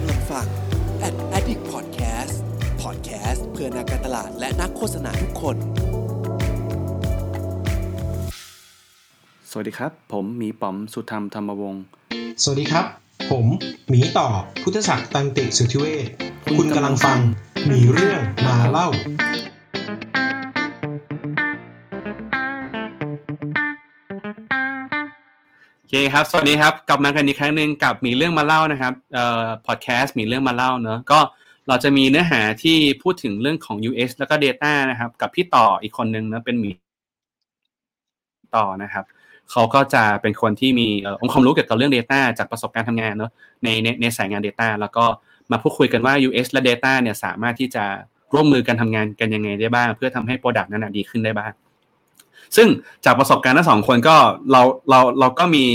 กำลังฟัง Ad Addict Podcast Podcast เพื่อนักการตลาดและนักโฆษณาทุกคน สวัสดีครับ ผมหมีป๋อมสุธรรมธรรมวงศ์ สวัสดีครับ ผมหมีต่อพุทธศักดิ์ตันติสุทธิเวชคุณกำลังฟังหมีเรื่องมาเล่า โอเคครับ สวัสดีครับ กลับมากันอีกครั้งหนึ่งกับมีเรื่องมาเล่านะครับ เอ่อ พอดแคสต์มีเรื่องมาเล่าเนอะก็เราจะมีเนื้อหาที่พูดถึงเรื่องของ US แล้วก็ Data นะครับ กับพี่ต่ออีกคนนึงนะเป็นมีต่อนะครับ เขาก็จะเป็นคนที่มีองค์ความรู้เกี่ยวกับเรื่อง Data จากประสบการณ์ทำงานเนอะในในในสายงาน Data แล้วก็มาพูดคุยกันว่า US และ Data เนี่ยสามารถที่จะร่วมมือกันทำงานกันยังไงได้บ้าง เพื่อทำให้ Product นั้นดีขึ้นได้บ้าง ซึ่งจากประสบการณ์ทั้งสองคนก็เราเราเราก็มี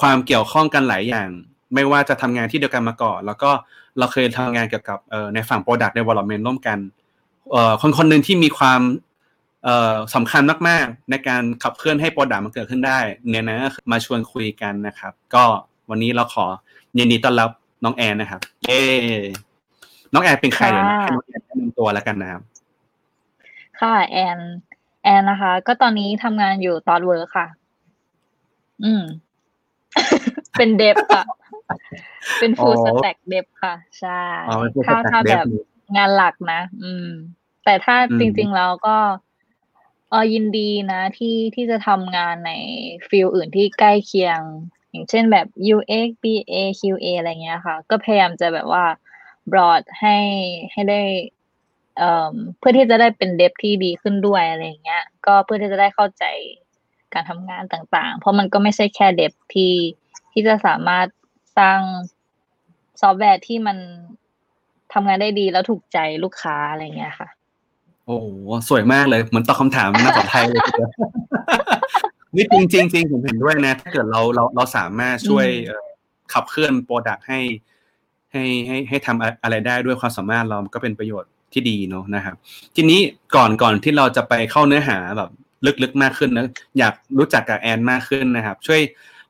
ความเกี่ยวข้องกันหลายอย่าง ไม่ว่าจะทำงานที่เดียวกันมาก่อน แล้วก็เราเคยทำงานเกี่ยวกับเอ่อในฝั่ง Product Development ร่วมกันเอ่อคนคนหนึ่งที่มีความเอ่อสำคัญมากๆ ในการขับเคลื่อนให้ Product มันเกิดขึ้นได้ เนี่ยนะมาชวนคุยกันนะครับ ก็วันนี้เราขอยินดีต้อนรับน้องแอนนะครับ เย้น้องแอนเป็นใครเดี๋ยวให้น้องแอนแนะนำตัวแล้วกันนะครับค่ะแอน แอนนะคะ ก็ตอนนี้ทำงานอยู่ Thoughtworks ค่ะ อืม เป็น dev ค่ะ เป็น full อ๋อ stack dev ค่ะ ใช่อ๋อเป็น full ถ้า stack ถ้า dev แบบงานหลักนะ อืม แต่ถ้าอืมจริง ๆ แล้วก็เออยินดีนะที่ที่จะทำงานใน field อื่นที่ใกล้เคียง อย่างเช่นแบบ UX BA QA อะไรเงี้ยค่ะ ก็พยายามจะแบบว่า broad ให้ให้ได้ เอ่อเพื่อที่จะได้เป็นเดฟที่ดีขึ้นด้วยอะไรอย่างเงี้ย ก็เพื่อที่จะได้เข้าใจการทำงานต่างๆ เพราะมันก็ไม่ใช่แค่เดฟที่ที่จะสามารถสร้างซอฟต์แวร์ที่มันทำงานได้ดีแล้วถูกใจลูกค้าอะไรเงี้ยค่ะ โอ้โหสวยมากเลย เหมือนตอบคำถามนักภาษาไทยเลยทีเดียวนี่จริงจริงจริงผมเห็นด้วยนะ ถ้าเกิดเราเราเราสามารถช่วยอืมเอ่อขับเคลื่อน product ให้ ให้ให้ให้ทำอะไรได้ด้วยความสามารถเราก็เป็นประโยชน์ ที่ดีเนอะนะครับ ทีนี้ก่อนก่อนที่เราจะไปเข้าเนื้อหาแบบลึกๆมากขึ้นนะอยากรู้จักกับแอนมากขึ้นนะครับ ช่วย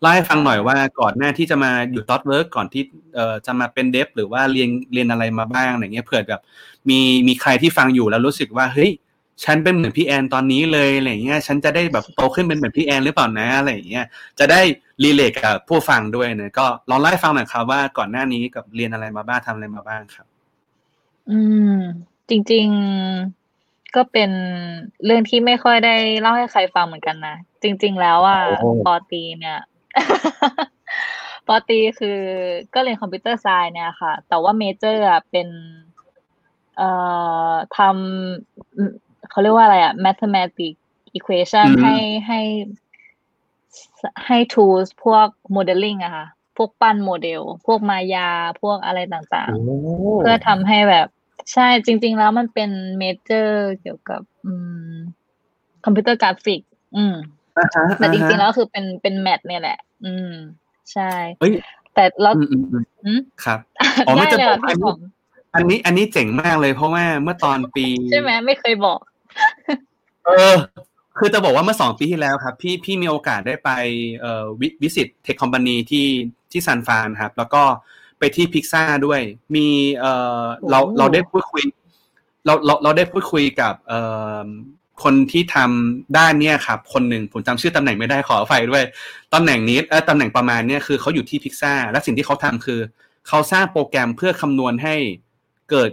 เล่าให้ฟังหน่อยว่าก่อนหน้าที่จะมาอยู่ Thoughtworks ก่อนที่เอ่อจะมาเป็น dev หรือว่าเรียนเรียนอะไรมาบ้างอะไรเงี้ยเผื่อแบบมีมีใครที่ฟังอยู่แล้วรู้สึกว่าเฮ้ยฉันเป็นเหมือนพี่แอนตอนนี้เลยอะไรเงี้ยฉันจะได้แบบโตขึ้นเป็นเหมือนพี่แอนหรือเปล่านะอะไรเงี้ยจะได้ relate กับผู้ฟังด้วยนะก็ลองเล่าให้ฟังหน่อยครับว่าก่อนหน้านี้กับเรียนอะไรมาบ้างทำอะไรมาบ้างครับ อืม จริง ๆ ก็เป็นเรื่องที่ไม่ค่อยได้เล่าให้ใครฟังเหมือนกันนะ จริง ๆ แล้วอะโอ้ปอตรีเนี่ยปอตรีคือก็เรียน computer science เนี่ยค่ะ แต่ว่า major อะเป็น เอ่อทำอืมเขาเรียกว่าอะไรอะ mathematics equation อืมให้ให้ให้ tools พวก modeling อะค่ะ พวกปั้นโมเดล พวกมายา พวกอะไรต่างๆ เพื่อทำให้แบบ ใช่จริง ๆ แล้วมันเป็นเมเจอร์เกี่ยวกับอืมคอมพิวเตอร์กราฟิก อืมอ่าฮะแต่จริงๆอ่าแล้ฮะวคือเป็นเป็นแมทเนี่ยแหละ อืม ใช่เฮ้ยแต่แล้วอืมอืมอืมอืมครับอ๋อไม่ได้จะเลยบอกอะพี่อันผนี้มอันนี้ อันนี้เจ๋งมากเลยเพราะว่าเมื่อตอนปี ใช่ไหมไม่เคยบอก เออ คือจะบอกว่าเมื่อสองปีที่แล้วครับ พี่พี่มีโอกาสได้ไปเอ่อวิวิสิตเทคคอมพานีที่ที่ซานฟรานครับ แล้วก็ ไปที่พิกซ่าด้วย มีเอ่อเราโอ้เราได้พูดคุย เราเราเราได้พูดคุยกับเอ่อคนที่ทำด้านเนี้ยครับ คนหนึ่งผมจำชื่อตำแหน่งไม่ได้ขออภัยด้วยตำแหน่งนี้เออตำแหน่งประมาณเนี้ยคือเขาอยู่ที่พิกซ่าและสิ่งที่เขาทำคือ เขาสร้างโปรแกรมเพื่อคำนวณให้เกิด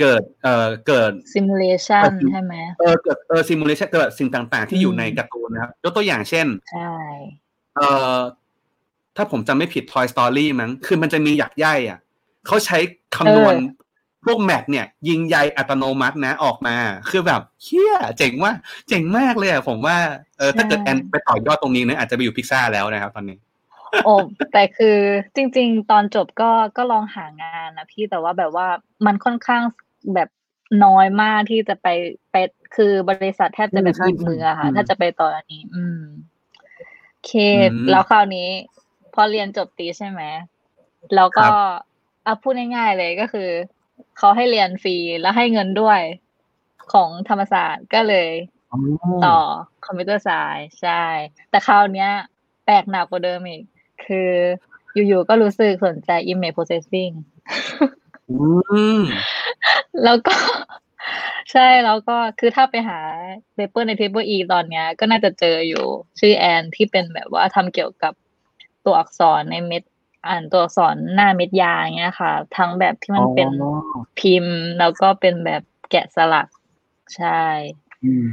เกิดเอ่อเกิด simulation เออใช่ไหมเออเกิดเออซิมูเลชันเกิดสิ่งต่างๆ ที่อยู่อืมในการ์ตูนนะครับยกตัวอย่างเช่นใช่เอ่อ ถ้าผมจำไม่ผิด Toy Story มั้งคือมันจะมีหยักใยอะเขาใช้คำนวณพวกแมทเนี่ย ยิงใยอัตโนมัตินะออกมา คือแบบเฮียเจ๋งว่าเจ๋งมากเลยอะผมว่าเออถ้าเกิดแอนไปต่อยอดตรงนี้เนี่ยอาจจะไปอยู่พิกซ่าแล้วนะครับตอนนี้โอ้แต่คือจริง ๆ ตอนจบก็ก็ลองหางานนะพี่แต่ว่าแบบว่ามันค่อนข้างแบบน้อยมากที่จะไปไปคือบริษัทแทบจะแบบใช่หยิบมืออะค่ะอืมถ้าจะไปตอนนี้ อืมโอเคอืมแล้วคราวนี้ พอเรียนจบตีใช่ไหมแล้วก็ครับอะพูดง่ายๆเลยก็คือเขาให้เรียนฟรีแล้วให้เงินด้วยของธรรมศาสตร์ก็เลยต่อcomputer science ใช่ แต่คราวเนี้ย แปลกหนักกว่าเดิมอีก คืออยู่ๆก็รู้สึกสนใจ image processing อืมแล้วก็ ใช่แล้วก็คือถ้าไปหา paper ใน IEEE ตอนเนี้ย ก็น่าจะเจออยู่ชื่อแอนที่เป็นแบบว่าทำเกี่ยวกับ ตัวอักษรในเม็ดอ่านตัวอักษรหน้าเม็ดยาอย่างเงี้ยค่ะ ทั้งแบบที่มันเป็นอ๋อพิมพ์ แล้วก็เป็นแบบแกะสลัก ใช่ อืม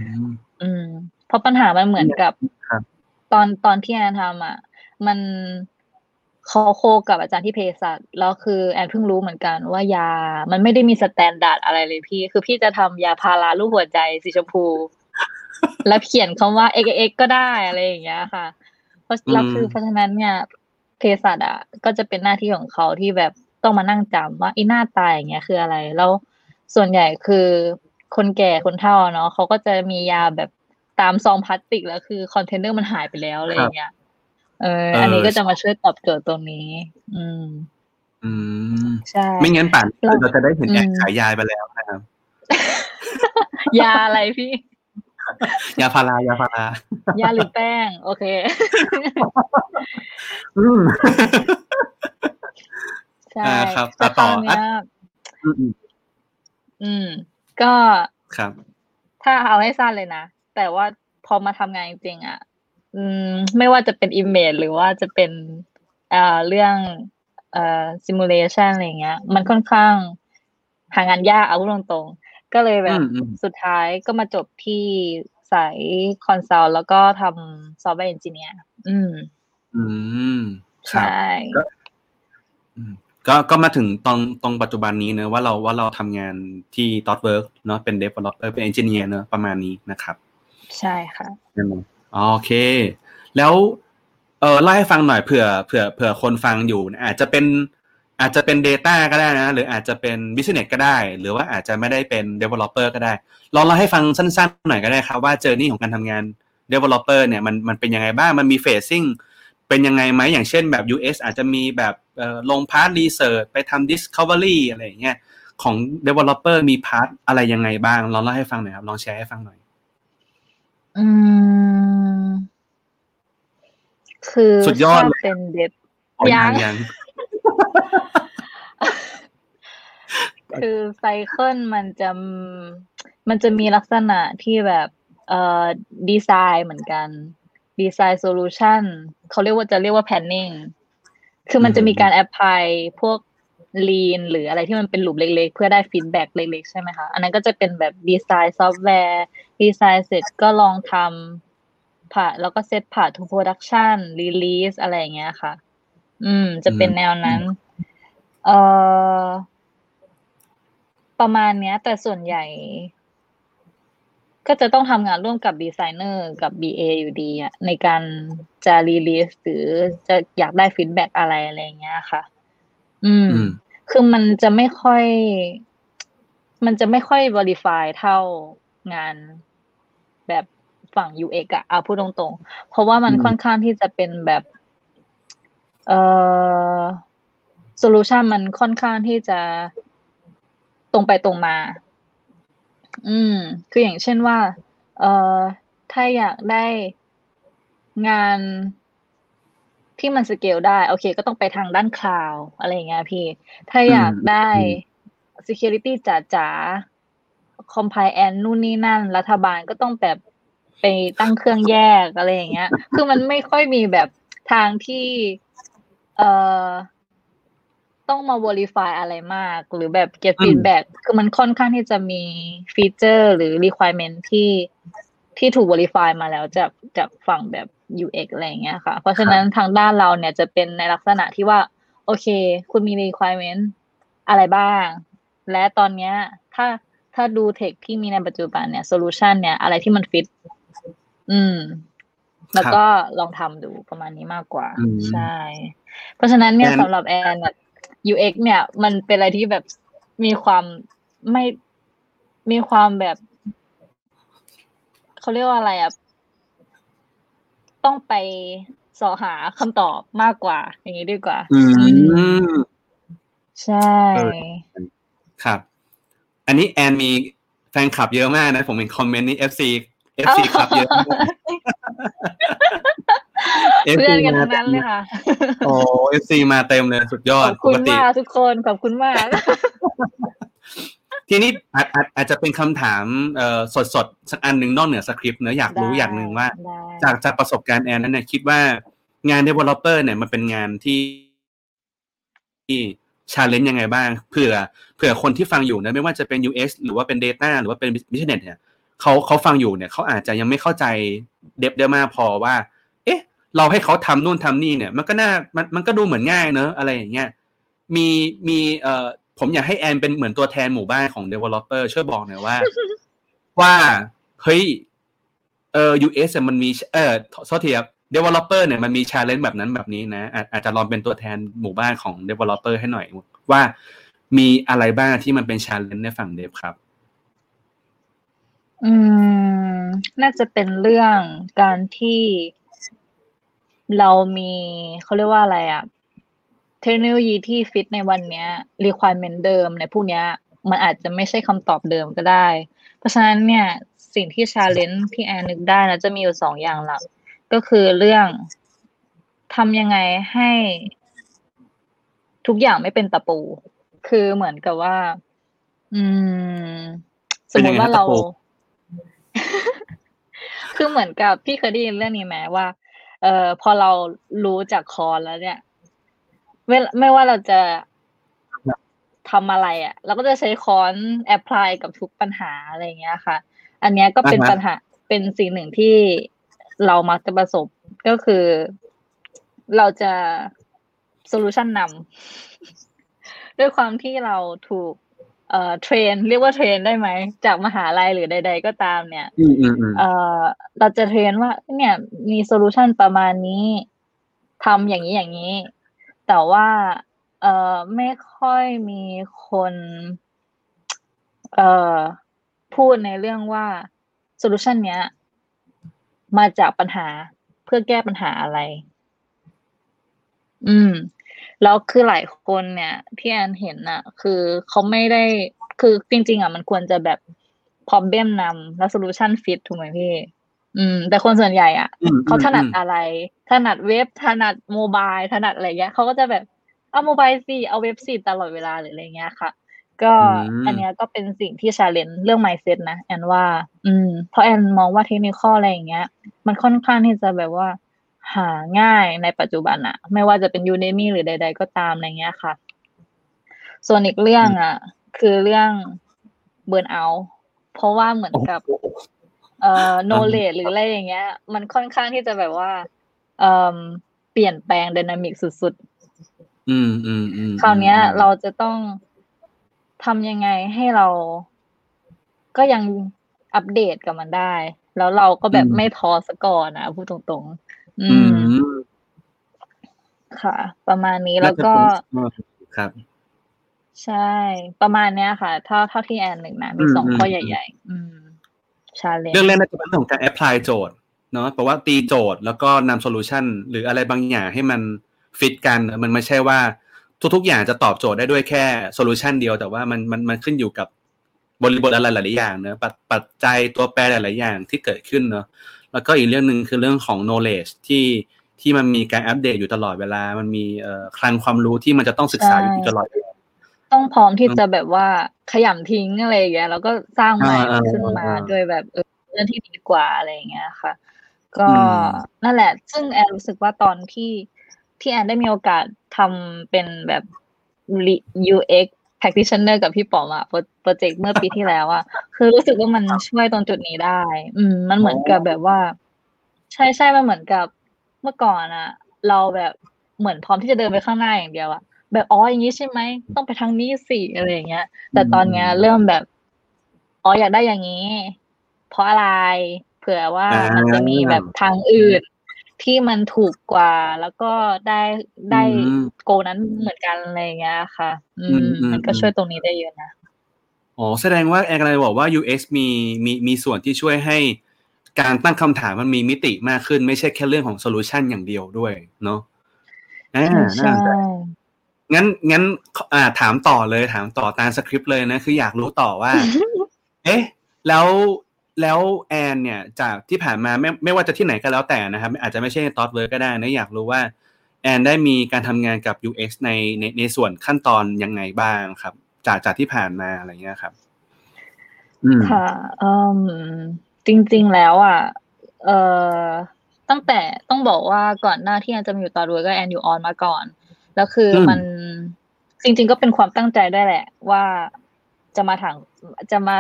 อืม เพราะปัญหามันเหมือนกับครับตอนตอนที่แอนทำอะ มันเขา co กับอาจารย์ที่เภสัชแล้วคือแอนเพิ่งรู้เหมือนกันว่ายา มันไม่ได้มี standard อะไรเลยพี่ คือพี่จะทำยาพารารูปหัวใจสีชมพู แล้วเขียนคำว่า x x ก็ได้อะไรอย่างเงี้ยค่ะ เพราะแล้วคือเพราะฉะนั้นเนี่ยเภสัชอะ ก็จะเป็นหน้าที่ของเขาที่แบบต้องมานั่งจำว่าไอ้หน้าตายาอย่างเงี้ยคืออะไร แล้วส่วนใหญ่คือคนแก่คนเฒ่าเนาะเขาก็จะมียาแบบตามซองพลาสติกแล้วคือคอนเทนเนอร์มันหายไปแล้วอะไรอย่างเงี้ยเออเอออัอันนี้ก็จะมาช่วยตอบโจทย์ตรงนี้ อืม อืมใช่ไม่งั้นป่านเราเราจะได้เห็นอืมแอนขายยาไปแล้วนะครับยาอะไรพี่ ยาพารายาพารายาหรือแป้ง โอเคอืมใช่อ่าครับแต่ต่อคราวเนี้ยอืมอืมอืม ก็ครับ ถ้าเอาให้สั้นเลยนะ แต่ว่าพอมาทำงานจริงๆอะอืม ไม่ว่าจะเป็น image หรือว่าจะเป็นเอ่อเรื่องเอ่อ simulation อะไรเงี้ย มันค่อนข้างหางานยากเอาพูดตรงๆ ก็เลยแบบอืมอืมสุดท้ายก็มาจบที่สายconsult แล้วก็ทำ software engineerอืม อืมคใชรับ่ก็อืมก็ก็มาถึงตรงตรงปัจจุบันนี้เนอะว่าเราว่าเราทำงานที่ Thoughtworks เนอะเป็น developer เป็น engineer เนอะประมาณนี้นะครับ ใช่ค่ะนั่นเองอ๋อโอเค แล้วเออเล่าให้ฟังหน่อยเผื่อเผื่อเผื่อคนฟังอยู่นะอาจจะเป็น อาจจะเป็น Data ก็ได้นะ หรืออาจจะเป็น Business ก็ได้ หรือว่าอาจจะไม่ได้เป็น Developer ก็ได้ ลองเล่าให้ฟังสั้นๆหน่อยก็ได้ครับ ว่า journey ของการทำงาน Developer เนี่ยมันมันเป็นยังไงบ้าง มันมี Phasing เป็นยังไงไหมอย่างเช่นแบบ UX อาจจะมีแบบเอ่อลง part Research ไปทำ Discovery อะไรอย่างเงี้ยของ Developer มี part อะไรยังไงบ้าง ลองเล่าให้ฟังหน่อยครับ ลองแชร์ให้ฟังหน่อย อืม คือสุดยอดเลยถ้าเป็น dev อ๋อยัยังงยัง คือ cycle มันจะมันจะมีลักษณะที่แบบเอ่อดีไซน์เหมือนกัน design solution เขาเรียกว่าจะเรียกว่า planning คือมันจะมีการ apply พวก lean หรืออะไรที่มันเป็น loop เล็กๆ เพื่อได้ feedback เล็กๆ ใช่ไหมคะ อันนั้นก็จะเป็นแบบ design software design เสร็จก็ลองทำผ่าแล้วก็เซตผ่า to production release อะไรอย่างเงี้ยค่ะ อืม จะเป็นอืมแนวนั้น เอ่อ ประมาณเนี้ย แต่ส่วนใหญ่ ก็จะต้องทำงานร่วมกับดีไซเนอร์กับ BA อยู่ดีอะในการจะ release หรือจะอยากได้ feedback อะไรอะไรอย่างเงี้ยค่ะอืมอืม คือมันจะไม่ค่อย มันจะไม่ค่อย verify เท่างานแบบฝั่ง UX อะเอาพูดตรงๆ เพราะว่ามันอืมค่อนข้างที่จะเป็นแบบ เอ่อ solution มันค่อนข้างที่จะตรงไปตรงมา อืม คืออย่างเช่นว่า เอ่อ ถ้าอยากได้งานที่มันสเกลได้ โอเค ก็ต้องไปทางด้านคลาวอะไรอย่างเงี้ยพี่ ถ้าอยากได้ security จ๋าๆ compliance นู่นนี่นั่น รัฐบาลก็ต้องแบบไปตั้งเครื่องแยกอะไรอย่างเงี้ย คือมันไม่ค่อยมีแบบทางที่ เอ่อต้องมา verify อะไรมาก หรือแบบ get อืม feedback คือมันค่อนข้างที่จะมีฟีเจอร์ หรือ requirement ที่ที่ถูก verify มาแล้วจากจากฝั่งแบบ UX อะไรอย่างเงี้ยค่ะ เพราะฉะนั้นทางด้านเราเนี่ยจะเป็นในลักษณะที่ว่า โอเค คุณมี requirement อะไรบ้าง และตอนเนี้ย ถ้าถ้าดูเทคที่มีในปัจจุบันเนี่ย solution เนี่ย อะไรที่มันฟิตอืม แล้วก็ลองทำดูประมาณนี้มากกว่าอืมใช่ เพราะฉะนั้นเนี่ยแอนสำหรับแอนเนี่ย UX เนี่ย มันเป็นอะไรที่แบบมีความไม่มีความแบบเขาเรียกว่าอะไรอะต้องไปสอหาคำตอบมากกว่า อย่างนี้ดีกว่า อืมใช่เออครับ อันนี้แอนมีแฟนคลับเยอะมากนะ ผมเห็น comment นี้ FC FC ครับเยอะมาก เพื่อนกันทั้งนั้นเลยค่ะ โอ้ FC มาเต็มเลยสุดยอขอบคุณมากทุกคน ขอบคุณมาก ทีนี้อาจอาจอาจจะเป็นคำถามเอ่อสดๆสักอันหนึ่งนอกเหนือสคริปต์เนอะอยากรู้ได้อย่างหนึ่งว่าได้จากจากประสบการณ์แอนนั้นเนี่ยคิดว่างาน developer เนี่ยมันเป็นงานที่ที่ชาเลนจ์ยังไงบ้างเผื่อเผื่อคนที่ฟังอยู่นะไม่ว่าจะเป็น UX หรือว่าเป็น Data หรือว่าเป็น Business เนี่ยเขาเขาฟังอยู่เนี่ยเขาอาจจะยังไม่เข้าใจเดฟได้มากพอว่า เอ๊ะเราให้เขาทำนู่นทำนี่เนี่ย มันก็น่ามันมันก็ดูเหมือนง่ายเนอะอะไรอย่างเงี้ยมีมีเอ่อผมอยากให้แอนเป็นเหมือนตัวแทนหมู่บ้านของ developer ช่วยบอกหน่อยว่า ว่าเฮ้ยเออ US อะมันมีเออโทษทีครับ developer เนี่ยมันมี challenge แบบนั้นแบบนี้นะอาจอาจจะลองเป็นตัวแทนหมู่บ้านของ developer ให้หน่อยว่ามีอะไรบ้างที่มันเป็น challenge ในฝั่ง dev ครับ อืม น่าจะเป็นเรื่องการที่ เรามีเขาเรียกว่าอะไรอะเทคโนโลยีที่ฟิตในวันเนี้ย requirement เดิมในพวกเนี้ย มันอาจจะไม่ใช่คำตอบเดิมก็ได้ เพราะฉะนั้นเนี่ย สิ่งที่ challenge ที่แอนนึกได้นะจะมีอยู่สองอย่างหลัก ก็คือเรื่องทำยังไงให้ ทุกอย่างไม่เป็นตะปู คือเหมือนกับว่า อืม สมมติว่าเราเป็นยังไงครับตะปูคือเหมือนกับพี่เคยได้ยินเรื่องนี้ไหมว่า เอ่อพอเรารู้จากคอร์แล้วเนี่ยเวลาไม่ว่าเราจะทำอะไรอะ เราก็จะใช้คอน apply กับทุกปัญหาอะไรเงี้ยค่ะ อันเนี้ยก็เป็นปัญหาเป็นสิ่งหนึ่งที่เรามักจะประสบก็คือเราจะ solution นำด้วยความที่เราถูก เอ่อ train เรียกว่า train ได้ไหม จากมหาลัยหรือใด ๆ ก็ตามเนี่ยอืมอืมอืมเอ่อเราจะเทรนว่าเนี่ยมี solution ประมาณนี้ทำอย่างนี้อย่างนี้ แต่ว่าเอ่อไม่ค่อยมีคนเอ่อพูดในเรื่องว่า solution เนี้ย มาจากปัญหาเพื่อแก้ปัญหาอะไร อืม แล้วคือหลายคนเนี่ยที่แอนเห็นน่ะคือเขาไม่ได้คือจริง ๆอะมันควรจะแบบ problem นำแล้ว solution fit ถูกไหมพี่ อืม แต่คนส่วนใหญ่อะอืมเขาถนัดอืมอะไร ถนัดเว็บถนัด mobile ถนัดอะไรเงี้ยเขาก็จะแบบเอา mobile สิเอาเว็บสิตลอดเวลาหรืออะไรเงี้ยค่ะ ก็อืมอันเนี้ยก็เป็นสิ่งที่ challenge เรื่อง mindset นะแอนว่า อืม เพราะแอนมองว่าเทคนิคอะไรอย่างเงี้ย มันค่อนข้างที่จะแบบว่า หาง่ายในปัจจุบันอะไม่ว่าจะเป็น Udemy หรือใด ๆ ก็ตามอะไรเงี้ยค่ะ ส่วนอีกเรื่องอะคือเรื่อง burn out เพราะว่าเหมือนกับ เอ่อ knowledge หรืออะไรอย่างเงี้ย มันค่อนข้างที่จะแบบว่า เอ่อเปลี่ยนแปลง dynamic สุดอืมอืมอืมๆคราวเนี้ย เราจะต้องทำยังไงให้เรา ก็ยังอัปเดตกับมันได้ แล้วเราก็แบบไม่ท้อสก่อนนะพูดตรงๆ อือืมมค่ะ ประมาณนี้แล้วก็น่าจะเป็นครับ ใช่ ประมาณเนี้ยค่ะ เท่าเท่าที่แอนหนึ่งนะ มีอืมสองอืมข้อใหญ่ ๆ อืม challenge เรื่องแรกน่าจะเป็นเรื่องของการ apply โจทย์เนาะแปลว่าตีโจทย์แล้วก็นำ solution หรืออะไรบางอย่างให้มันฟิตกัน มันไม่ใช่ว่าทุก ๆ อย่างจะตอบโจทย์ได้ด้วยแค่ solution เดียว แต่ว่ามันมันมันขึ้นอยู่กับบริบทอะไรหลายๆอย่างเนอะปัจปัจจัยตัวแปรหลายๆอย่างที่เกิดขึ้นเนอะ แล้วก็อีกเรื่องหนึ่งคือเรื่องของ knowledge ที่ที่มันมีการอัปเดตอยู่ตลอดเวลา มันมีเอ่อคลังความรู้ที่มันจะต้องศึกษาอยู่ตลอดเวลาต้องพร้อมที่จะแบบว่าขยำทิ้งอะไรอย่างเงี้ยแล้วก็สร้างใหม่อ่าขึ้นมาอ่าด้วยแบบเออเรื่องที่ดีกว่าอะไรอย่างเงี้ยค่ะ ก็อืมนั่นแหละ ซึ่งแอนรู้สึกว่าตอนที่ที่แอนได้มีโอกาสทำเป็นแบบ UX practitioner กับพี่ป๋อมอะโปรเจกต์เมื่อปีที่แล้วอะคือรู้สึกว่ามันช่วยตรงจุดนี้ได้ อืม มันเหมือนกับแบบว่า ใช่ใช่มันเหมือนกับเมื่อก่อนอะเราแบบเหมือนพร้อมที่จะเดินไปข้างหน้าอย่างเดียวอะแบบอ๋ออย่างนี้ใช่ไหมต้องไปทางนี้สิอะไรอย่างเงี้ย แต่ตอนเนี้ยเริ่มแบบอ๋ออยากได้อย่างนี้ เพราะอะไร เผื่อว่ามันจะมีแบบทางอื่น ที่มันถูกกว่า แล้วก็ได้ได้อืมโกนั้นเหมือนกันอะไรอย่างเงี้ยค่ะ อือืมมอืมมันก็อืมช่วยตรงนี้ได้เยอะนะอ๋อแสดงว่าแอนกำลังบอกว่า UX มีมีมีส่วนที่ช่วยให้การตั้งคำถามมันมีมิติมากขึ้น ไม่ใช่แค่เรื่องของ solution อย่างเดียวด้วยเนาะอ่าใช่น่าสนใจงั้นงั้นอ่าถามต่อเลยถามต่อตามสคริปต์เลยนะ คืออยากรู้ต่อว่า เอ๊ะ แล้ว แล้วแอนเนี่ยจากที่ผ่านมาไม่ไม่ว่าจะที่ไหนก็แล้วแต่นะครับ อาจจะไม่ใช่ Thoughtworks ก็ได้นะอยากรู้ว่าแอนได้มีการทำงานกับ UX ในในในส่วนขั้นตอนยังไงบ้างครับ จากจากที่ผ่านมาอะไรเงี้ยครับอืมค่ะอืมจริง ๆแล้วอะเอ่อตั้งแต่ต้องบอกว่าก่อนหน้าที่แอนจะมาอยู่ Thoughtworks แอนอยู่ ODDS มาก่อน แล้วคืออืมันจริง ๆ ก็เป็นความตั้งใจด้วยแหละ ว่า จะมาทางจะมา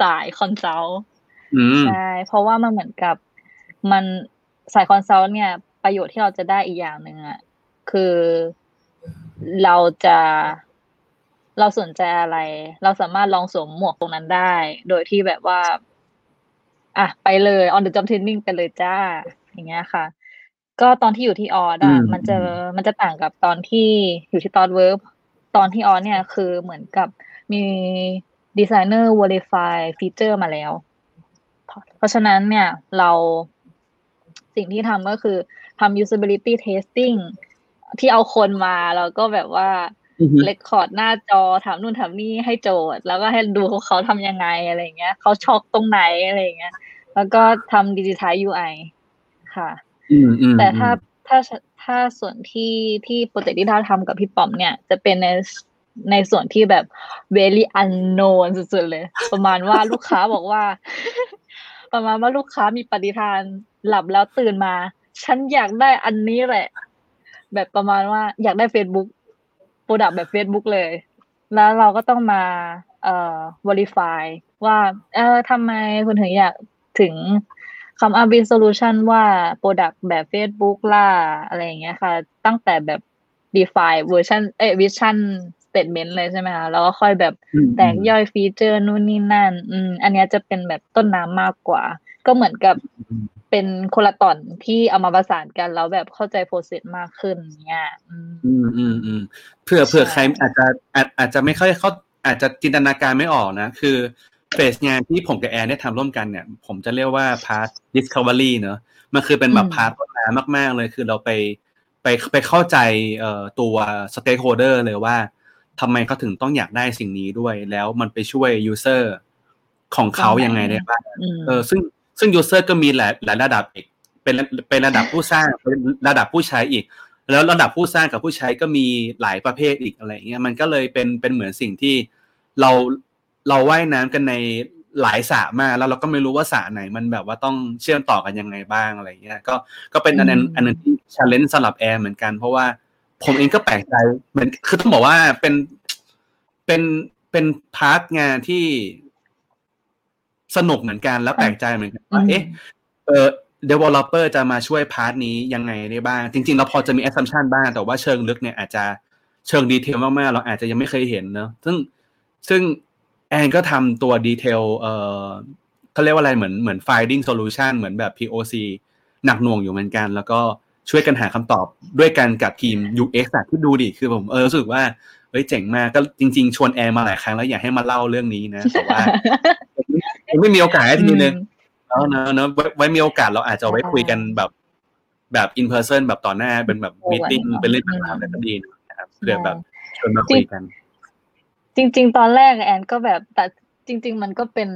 สาย consult อืมใช่เพราะว่ามันเหมือนกับมันสาย consult เนี่ย ประโยชน์ที่เราจะได้อีกอย่างหนึ่งอะคือเราจะเราสนใจอะไร เราสามารถลองสวมหมวกตรงนั้นได้ โดยที่แบบว่า อะไปเลย on the job training ไปเลยจ้า อย่างเงี้ยค่ะ ก็ตอนที่อยู่ที่ ODDS อะอืมมันจะมันจะต่างกับตอนที่อยู่ที่ตอนเวิร์บตอนที่ ODDS เนี่ย คือเหมือนกับ มี designer verify feature มาแล้ว เพราะฉะนั้นเนี่ยเราสิ่งที่ทำก็คือทำ usability testing ที่เอาคนมาแล้วก็แบบว่าอือฮึเรคคอร์ดหน้าจอถามนู่นถามนี่ให้โจทย์ แล้วก็ให้ดูเขาทำยังไงอะไรอย่างเงี้ยเขาช็อกตรงไหนอะไรอย่างเงี้ย แล้วก็ทำดิจิทัล UI ค่ะอืมอืมแต่ถ้าถ้าถ้าส่วนที่ที่โปรเจกต์ที่เราทำกับพี่ป๋อมเนี่ย จะเป็นใน ในส่วนที่แบบ very unknown สุดๆเลย ประมาณว่าลูกค้าบอกว่า ประมาณว่าลูกค้ามีปาฏิหาริย์หลับแล้วตื่นมา ฉันอยากได้อันนี้แหละ แบบประมาณว่าอยากได้ Facebook product แบบ Facebook เลย แล้วเราก็ต้องมาเอ่อ verify ว่า เออทำไมคุณถึงอยากถึง come up เป็น solution ว่า Product แบบ Facebook ล่ะอะไรอย่างเงี้ยค่ะ ตั้งแต่แบบ define version เอ้ ย vision statement เลยใช่ไหมคะแล้วก็ค่อยแบบอืมแตกย่อย feature นู่นนี่นั่น อืมอันเนี้ยจะเป็นแบบต้นน้ำมากกว่า ก็เหมือนกับอืมเป็นคนละตอนที่เอามาประสานกันแล้วแบบเข้าใจ process มากขึ้นเนี่ยอืมอืมอืมอืมเผื่อเผื่อใช่ใครอาจจะอาจอาจจะไม่ค่อยเขาอาจจะจินตนาการไม่ออกนะ คือ phase งานที่ผมกับแอนได้ทำร่วมกันเนี่ย ผมจะเรียกว่า part discovery เนอะมันคือเป็นแบบ part ต้นน้ำมาก ๆ เลยคือเราไปไปไปเข้าใจเอ่อตัว stakeholder เลยว่า ทำไมเขาถึงต้องอยากได้สิ่งนี้ด้วย แล้วมันไปช่วย user ของเขายังไงได้บ้างอืมเออซึ่งซึ่ง user ก็มีหลายหลายระดับอีก เป็นเป็นระดับผู้สร้างเป็นระดับผู้ใช้อีก แล้วระดับผู้สร้างกับผู้ใช้ก็มีหลายประเภทอีกอะไรเงี้ยมันก็เลยเป็นเป็นเหมือนสิ่งที่เราเราว่ายน้ำกันในหลายสระมากแล้วเราก็ไม่รู้ว่าสระไหนมันแบบว่าต้องเชื่อมต่อกันยังไงบ้างอะไรเงี้ยก็ก็เป็นอันนั้นอืมอันนึงที่ challenge สำหรับแอร์เหมือนกันเพราะว่า ผมเองก็แปลกใจเหมือนคือต้องบอกว่าเป็นเป็นเป็น part งานที่สนุกเหมือนกันแล้วแปลกใจเหมือนกันว่าเอ๊ะเออ developer จะมาช่วย part นี้ยังไงได้บ้าง จริง ๆ เราพอจะมี assumption บ้างแต่ว่าเชิงลึกเนี่ยอาจจะเชิงดีเทลมากๆ เราอาจจะยังไม่เคยเห็นเนอะซึ่งซึ่งแอนก็ทำตัวดีเทลเออเขาเรียกว่าอะไรเหมือนเหมือน finding solution เหมือนแบบ POC หนักหน่วงอยู่เหมือนกัน แล้วก็ ช่วยกันหาคำตอบด้วยกันกับทีม UX อะที่ดูดิคือผมเออรู้สึกว่าเฮ้ยเจ๋งมากก็จริง ๆ ชวนแอนมาหลายครั้งแล้วอยากให้มาเล่าเรื่องนี้นะแต่ว่ายังไม่มีโอกาสให้ทีนึงเนอะเนอะเนอะไว้ไว้มีโอกาสเราอาจจะเอาไว้คุยกันแบบแบบ in person แบบต่อหน้าเป็นแบบโอ้มีติ้งวันเป็นเรื่องอืมราวอะไรก็ดีนะครับเพื่อแบบชวนมาคุยกัน จริง ๆ ตอนแรกแอนก็แบบแต่จริง ๆ มันก็เป็น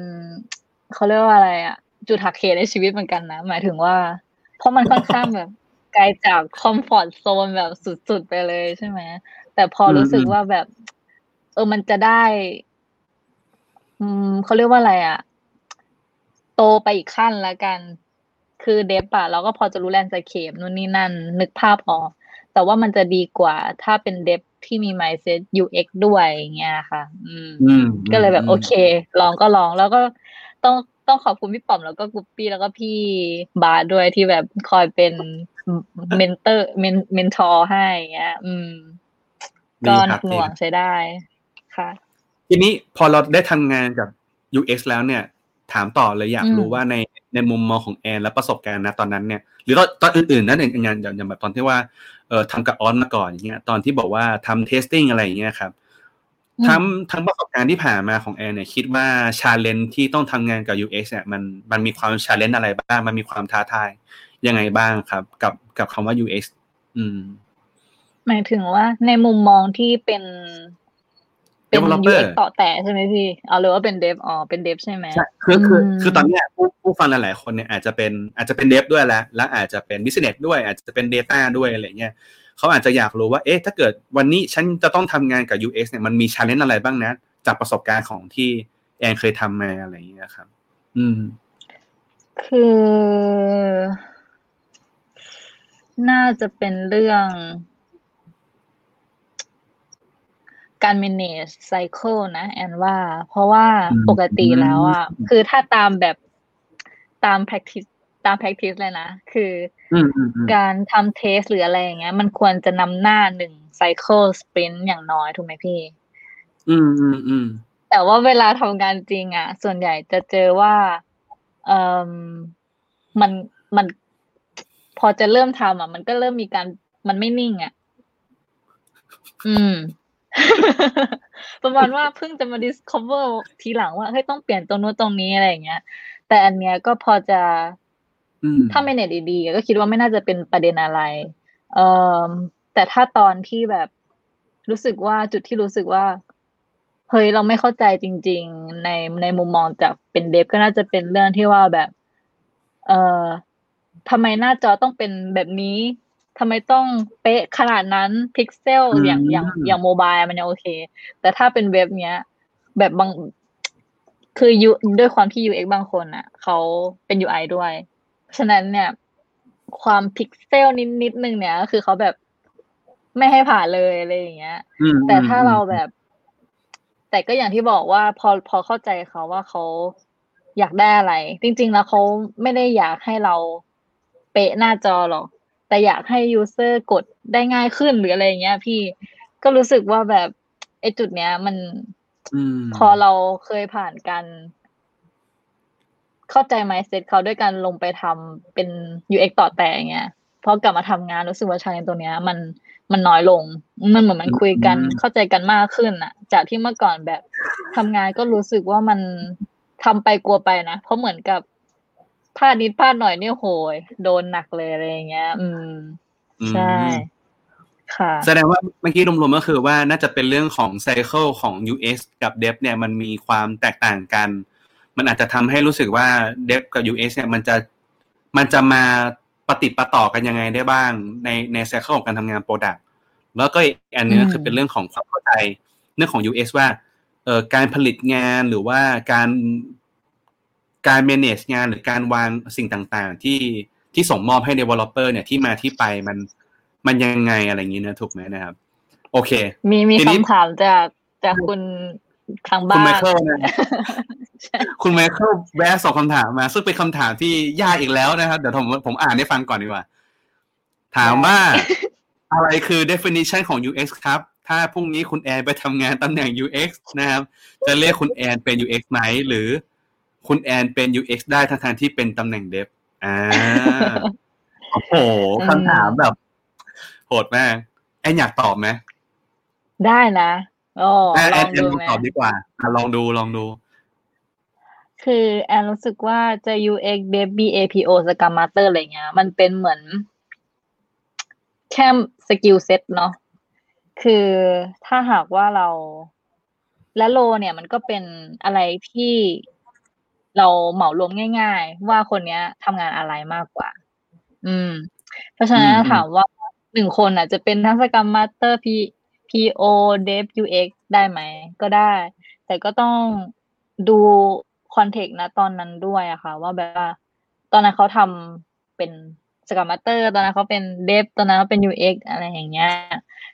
เขาเรียกว่าอะไรอะจุดหักเหในชีวิตเหมือนกันนะ หมายถึงว่า เพราะมันค่อนข้างแบบ ไกลจากคอมฟอร์ z โซนแบบสุดๆไปเลยใช่ไหมแต่พอรู้สึกอืมว่าแบบ เออมันจะได้ อืมเขาเรียกว่าอะไรอะโตไปอีกขั้นละกัน คือ Dev อะเราก็พอจะรู้ landscape นู่นนี่นั่น นึกภาพออก แต่ว่ามันจะดีกว่า ถ้าเป็น Dev ที่มี mindset UX ด้วยอย่างเงี้ยค่ะ อืมอืมก็เลยแบบมโอเค ลองก็ลองแล้วก็ต้องต้องขอบคุณพี่ป๋อมแล้วก็กุปปี้แล้วก็พี่บาสด้วยที่แบบคอยเป็น mentor men mentor ให้อย่างเงี้ย อืมดีก็ครันับกหน่วงดีใช้ได้ค่ะ ทีนี้พอเราได้ทำงานกับ UX แล้วเนี่ย ถามต่อเลยอยากอืมรู้ว่าในในมุมมองของแอนและประสบการณ์นะตอนนั้นเนี่ย หรือตอนตอนอื่นๆนั่นเองงานอย่างอย่างแบบตอนที่ว่าเออทำกับออนมาก่อนอย่างเงี้ยตอนที่บอกว่าทำ testing อะไรอย่างเงี้ยครับอืมทั้งทั้งประสบการณ์ที่ผ่านมาของแอนเนี่ย คิดว่า challenge ที่ต้องทำงานกับ UX เนี่ยมันมันมีความ challenge อะไรบ้าง มันมีความท้าทาย ยังไงบ้างครับ กับกับคำว่า UX อืม หมายถึงว่าในมุมมองที่เป็นเป็น developer UX ต่อแต่ใช่ไหมพี่เอาหรือว่าเป็น Dev อ๋อเป็น Dev ใช่ไหมใช่คือคืออืมคือตอนเนี้ยผู้ผู้ฟังหลายๆคนเนี่ยอาจจะเป็นอาจจะเป็น Dev ด้วยแล้วและอาจจะเป็น business ด้วย อาจจะเป็น Data ด้วยอะไรเงี้ยเขาอาจจะอยากรู้ว่า เอ๊ะ ถ้าเกิดวันนี้ฉันจะต้องทำงานกับ UX เนี่ยมันมี challenge อะไรบ้างนะ จากประสบการณ์ของที่แอนเคยทำมาอะไรเงี้ยครับ อืม คือ น่าจะเป็นเรื่อง การ manage cycle นะแอนว่า เพราะว่าอืมปกติแล้วอะคือถ้าตามแบบตาม practice ตาม practice เลยนะ คืออืมอืมอืมการทำเทสหรืออะไรอย่างเงี้ย มันควรจะนำหน้าหนึ่ง cycle sprint อย่างน้อยถูกไหมพี่ อืมอืมอืมแต่ว่าเวลาทำงานจริง อะ ส่วนใหญ่จะเจอว่าเออมันมัน พอจะเริ่มทำอะ มันก็เริ่มมีการมันไม่นิ่งอะ อืม ประมาณว่าเพิ่งจะมา discover ทีหลังว่าเฮ้ยต้องเปลี่ยนตรงนู้นตรงนี้อะไรอย่างเงี้ย แต่อันเนี้ยก็พอจะอืมถ้าไม่เน็ตดีๆก็คิดว่าไม่น่าจะเป็นประเด็นอะไร เอ่อแต่ถ้าตอนที่แบบรู้สึกว่าจุดที่รู้สึกว่าเฮ้ยเราไม่เข้าใจจริง ๆ ในในมุมมองจากเป็นเดฟก็น่าจะเป็นเรื่องที่ว่าแบบ เอ่อ ทำไมหน้าจอต้องเป็นแบบนี้ทำไมต้องเป๊ะขนาดนั้นพิกเซลอืมอย่างอย่างอย่างโมบายมันยังโอเค แต่ถ้าเป็นเว็บเนี้ย แบบบางคือยูด้วยความที่ UX บางคนอะเขาเป็น UI ด้วยฉะนั้นเนี่ย ความพิกเซลนิดนิดนึงเนี่ยก็คือเขาแบบไม่ให้ผ่านเลยอะไรอย่างเงี้ยอืมแต่ถ้าเราแบบ แต่ก็อย่างที่บอกว่าพอพอเข้าใจเขาว่าเขาอยากได้อะไร จริง ๆ แล้วเขาไม่ได้อยากให้เรา เป๊ะหน้าจอหรอก แต่อยากให้ user กดได้ง่ายขึ้นหรืออะไรอย่างเงี้ย พี่ก็รู้สึกว่าแบบไอ้จุดเนี้ย มันอืมพอเราเคยผ่านการเข้าใจ mindset เขาด้วยการลงไปทำเป็น UX ต่อแต่อย่างเงี้ยพอกลับมาทำงานรู้สึกว่าชาเลนตัวเนี้ย มันมันน้อยลง มันเหมือนมันคุยกันอืมเข้าใจกันมากขึ้นอะจากที่เมื่อก่อนแบบทำงานก็รู้สึกว่ามันทำไปกลัวไปนะ เพราะเหมือนกับ พลาดนิดพลาดหน่อยเนี่ยโหยโดนหนักเลยอะไรอย่างเงี้ย อืม ใช่ ค่ะ แสดงว่าเมื่อกี้รวมๆก็คือว่าน่าจะเป็นเรื่องของไซเคิลของ UX กับ Dev เนี่ยมันมีความแตกต่างกัน มันอาจจะทำให้รู้สึกว่า Dev กับ UX เนี่ยมันจะมันจะมาปะติดปะต่อกันยังไงได้บ้างในใน cycle ของการทำงาน product แล้วก็อีกอันนึงก็คือเป็นเรื่องของความเข้าใจ เรื่องของ UX ว่าเอ่อการผลิตงานหรือว่าการ การ manage งานหรือการวางสิ่งต่างๆ ที่ที่ส่งมอบให้ developer เนี่ยที่มาที่ไปมันมันยังไงอะไรอย่างนี้นะถูกไหมนะครับ โอเค มีมีทีนี้คำถามจากจากคุณทางคุบ้าณนไมเคิลนะคุณไมเคิลแวะสองคำถามมา ซึ่งเป็นคำถามที่ยากอีกแล้วนะครับ เดี๋ยวผมผมอ่านให้ฟังก่อนดีกว่า ถามว่าอะไรคือ definition ของ UX ครับ ถ้าพรุ่งนี้คุณแอนไปทำงานตำแหน่ง UX นะครับ จะเรียกคุณแอนเป็น UX ไหมหรือ คุณแอนเป็น UX ได้ทั้งทที่เป็นตำแหน่ง Dev อ่าโอ้โหคำถามแบบ โหดมากแอนอยากตอบไหมได้นะโอ้แอนลแออนงแอนดูลองไหมตอบดีกว่าอะลองดูลองดู คือแอนรู้สึกว่าจะ UX Dev BAPO Scrum Master อะไรเงี้ย มันเป็นเหมือน แค่สกิลเซ็ตเนาะคือถ้าหากว่าเราและโลเนี่ยมันก็เป็นอะไรที่ เราเหมารวมง่าย ๆ ว่าคนเนี้ยทำงานอะไรมากกว่า อืม เพราะฉะนั้นอืมอืมถามว่าหนึ่งคนอะ จะเป็นทั้งสกรรมมาสเตอร์ P PO Dev UX ได้ไหม ก็ได้ แต่ก็ต้องดู context นะตอนนั้นด้วยอะค่ะ ว่าแบบว่า ตอนนั้นเขาทำเป็น Scrum Master ตอนนั้นเขาเป็น Dev ตอนนั้นเขาเป็น UX อะไรอย่างเงี้ย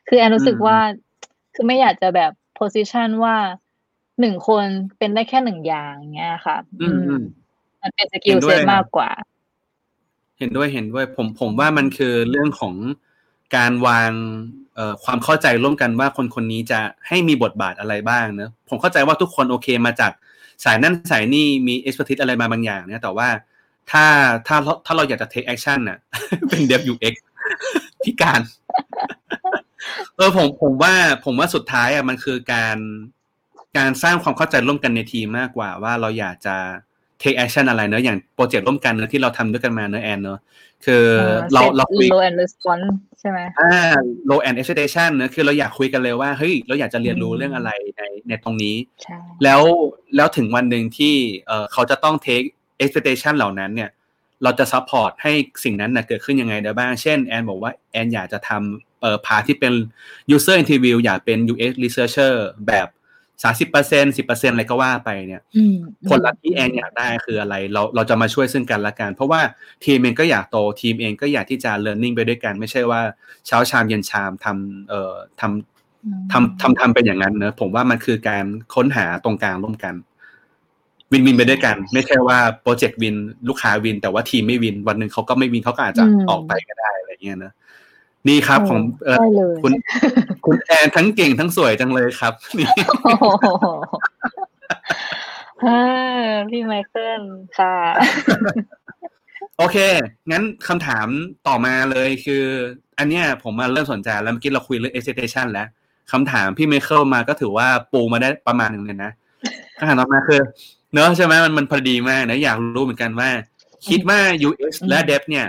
คือแอนรู้สึกอืมว่าคือไม่อยากจะแบบ position ว่า หนึ่งคนเป็นได้แค่หนึ่งอย่างเงี้ยค่ะ อืมอืมมันเป็น skill set เห็นด้วยครับมากกว่า เห็นด้วยเห็นด้วย ผมผมว่ามันคือเรื่องของการวางเอ่อความเข้าใจร่วมกันว่าคนคนนี้จะให้มีบทบาทอะไรบ้างเนอะผมเข้าใจว่าทุกคนโอเคมาจากสายนั่นสายนี่มี expertise อะไรมาบางอย่างเนี่ยแต่ว่าถ้าถ้าถ้าเราอยากจะ take action น่ะ เป็น dev UX พิการ เออผมผมว่าผมว่าสุดท้ายอะมันคือการ การสร้างความเข้าใจร่วมกันในทีมมากกว่าว่าเราอยากจะ take action อะไรเนอะอย่างโปรเจกต์ร่วมกันเนอะที่เราทำด้วยกันมาเนอะแอนเนอะคือเรา set เราคุย low and response ใช่ไหมอ่า low end expectation เนอะคือเราอยากคุยกันเลยว่าเฮ้ยเราอยากจะเรียนรู้อืมเรื่องอะไรในในตรงนี้ใช่แล้วแล้วถึงวันหนึ่งที่เออเขาจะต้อง take expectation เหล่านั้นเนี่ย เราจะ support ให้สิ่งนั้นนะเกิดขึ้นยังไงได้บ้าง เช่นแอนบอกว่าแอนอยากจะทำเอ่อพาที่เป็น user interview อยากเป็น UX researcher แบบ สาสิบเปอร์เซ็นสิบเปอร์เซ็นอะไรก็ว่าไปเนี่ยอืมผลลัพธ์ที่แอนอยากได้คืออะไร เราเราจะมาช่วยซึ่งกันและกัน เพราะว่าทีมเองก็อยากโตทีมเองก็อยากที่จะ learning ไปด้วยกัน ไม่ใช่ว่าเช้าชามเย็นชามทำเอ่อทำอืมทำทำทำเป็นอย่างนั้นเนอะผมว่ามันคือการค้นหาตรงกลางร่วมกัน วินวินไปด้วยกัน ไม่ใช่ว่าโปรเจกต์วินลูกค้าวิน แต่ว่าทีมไม่วินวันหนึ่งเขาก็ไม่วินเขาก็อาจจะออกไปก็ได้อะไรเงี้ยนะ นี่ครับของเออได้เลยคุณคุณแอนทั้งเก่งทั้งสวยจังเลยครับนี่โอ้โหเออพี่ไมเคิลค่ะ โอเค งั้นคำถามต่อมาเลยคือ อันเนี้ยผมมาเริ่มสนใจแล้วเมื่อกี้เราคุยเรื่อง expectation แล้วคำถามพี่ไมเคิลมาก็ถือว่าปูมาได้ประมาณหนึ่งเลยนะคำถามต่อมาคือ เนอะใช่ไหมมันมันพอดีมากนะ อยากรู้เหมือนกันว่า คิดว่า UX และอืม Dev เนี่ย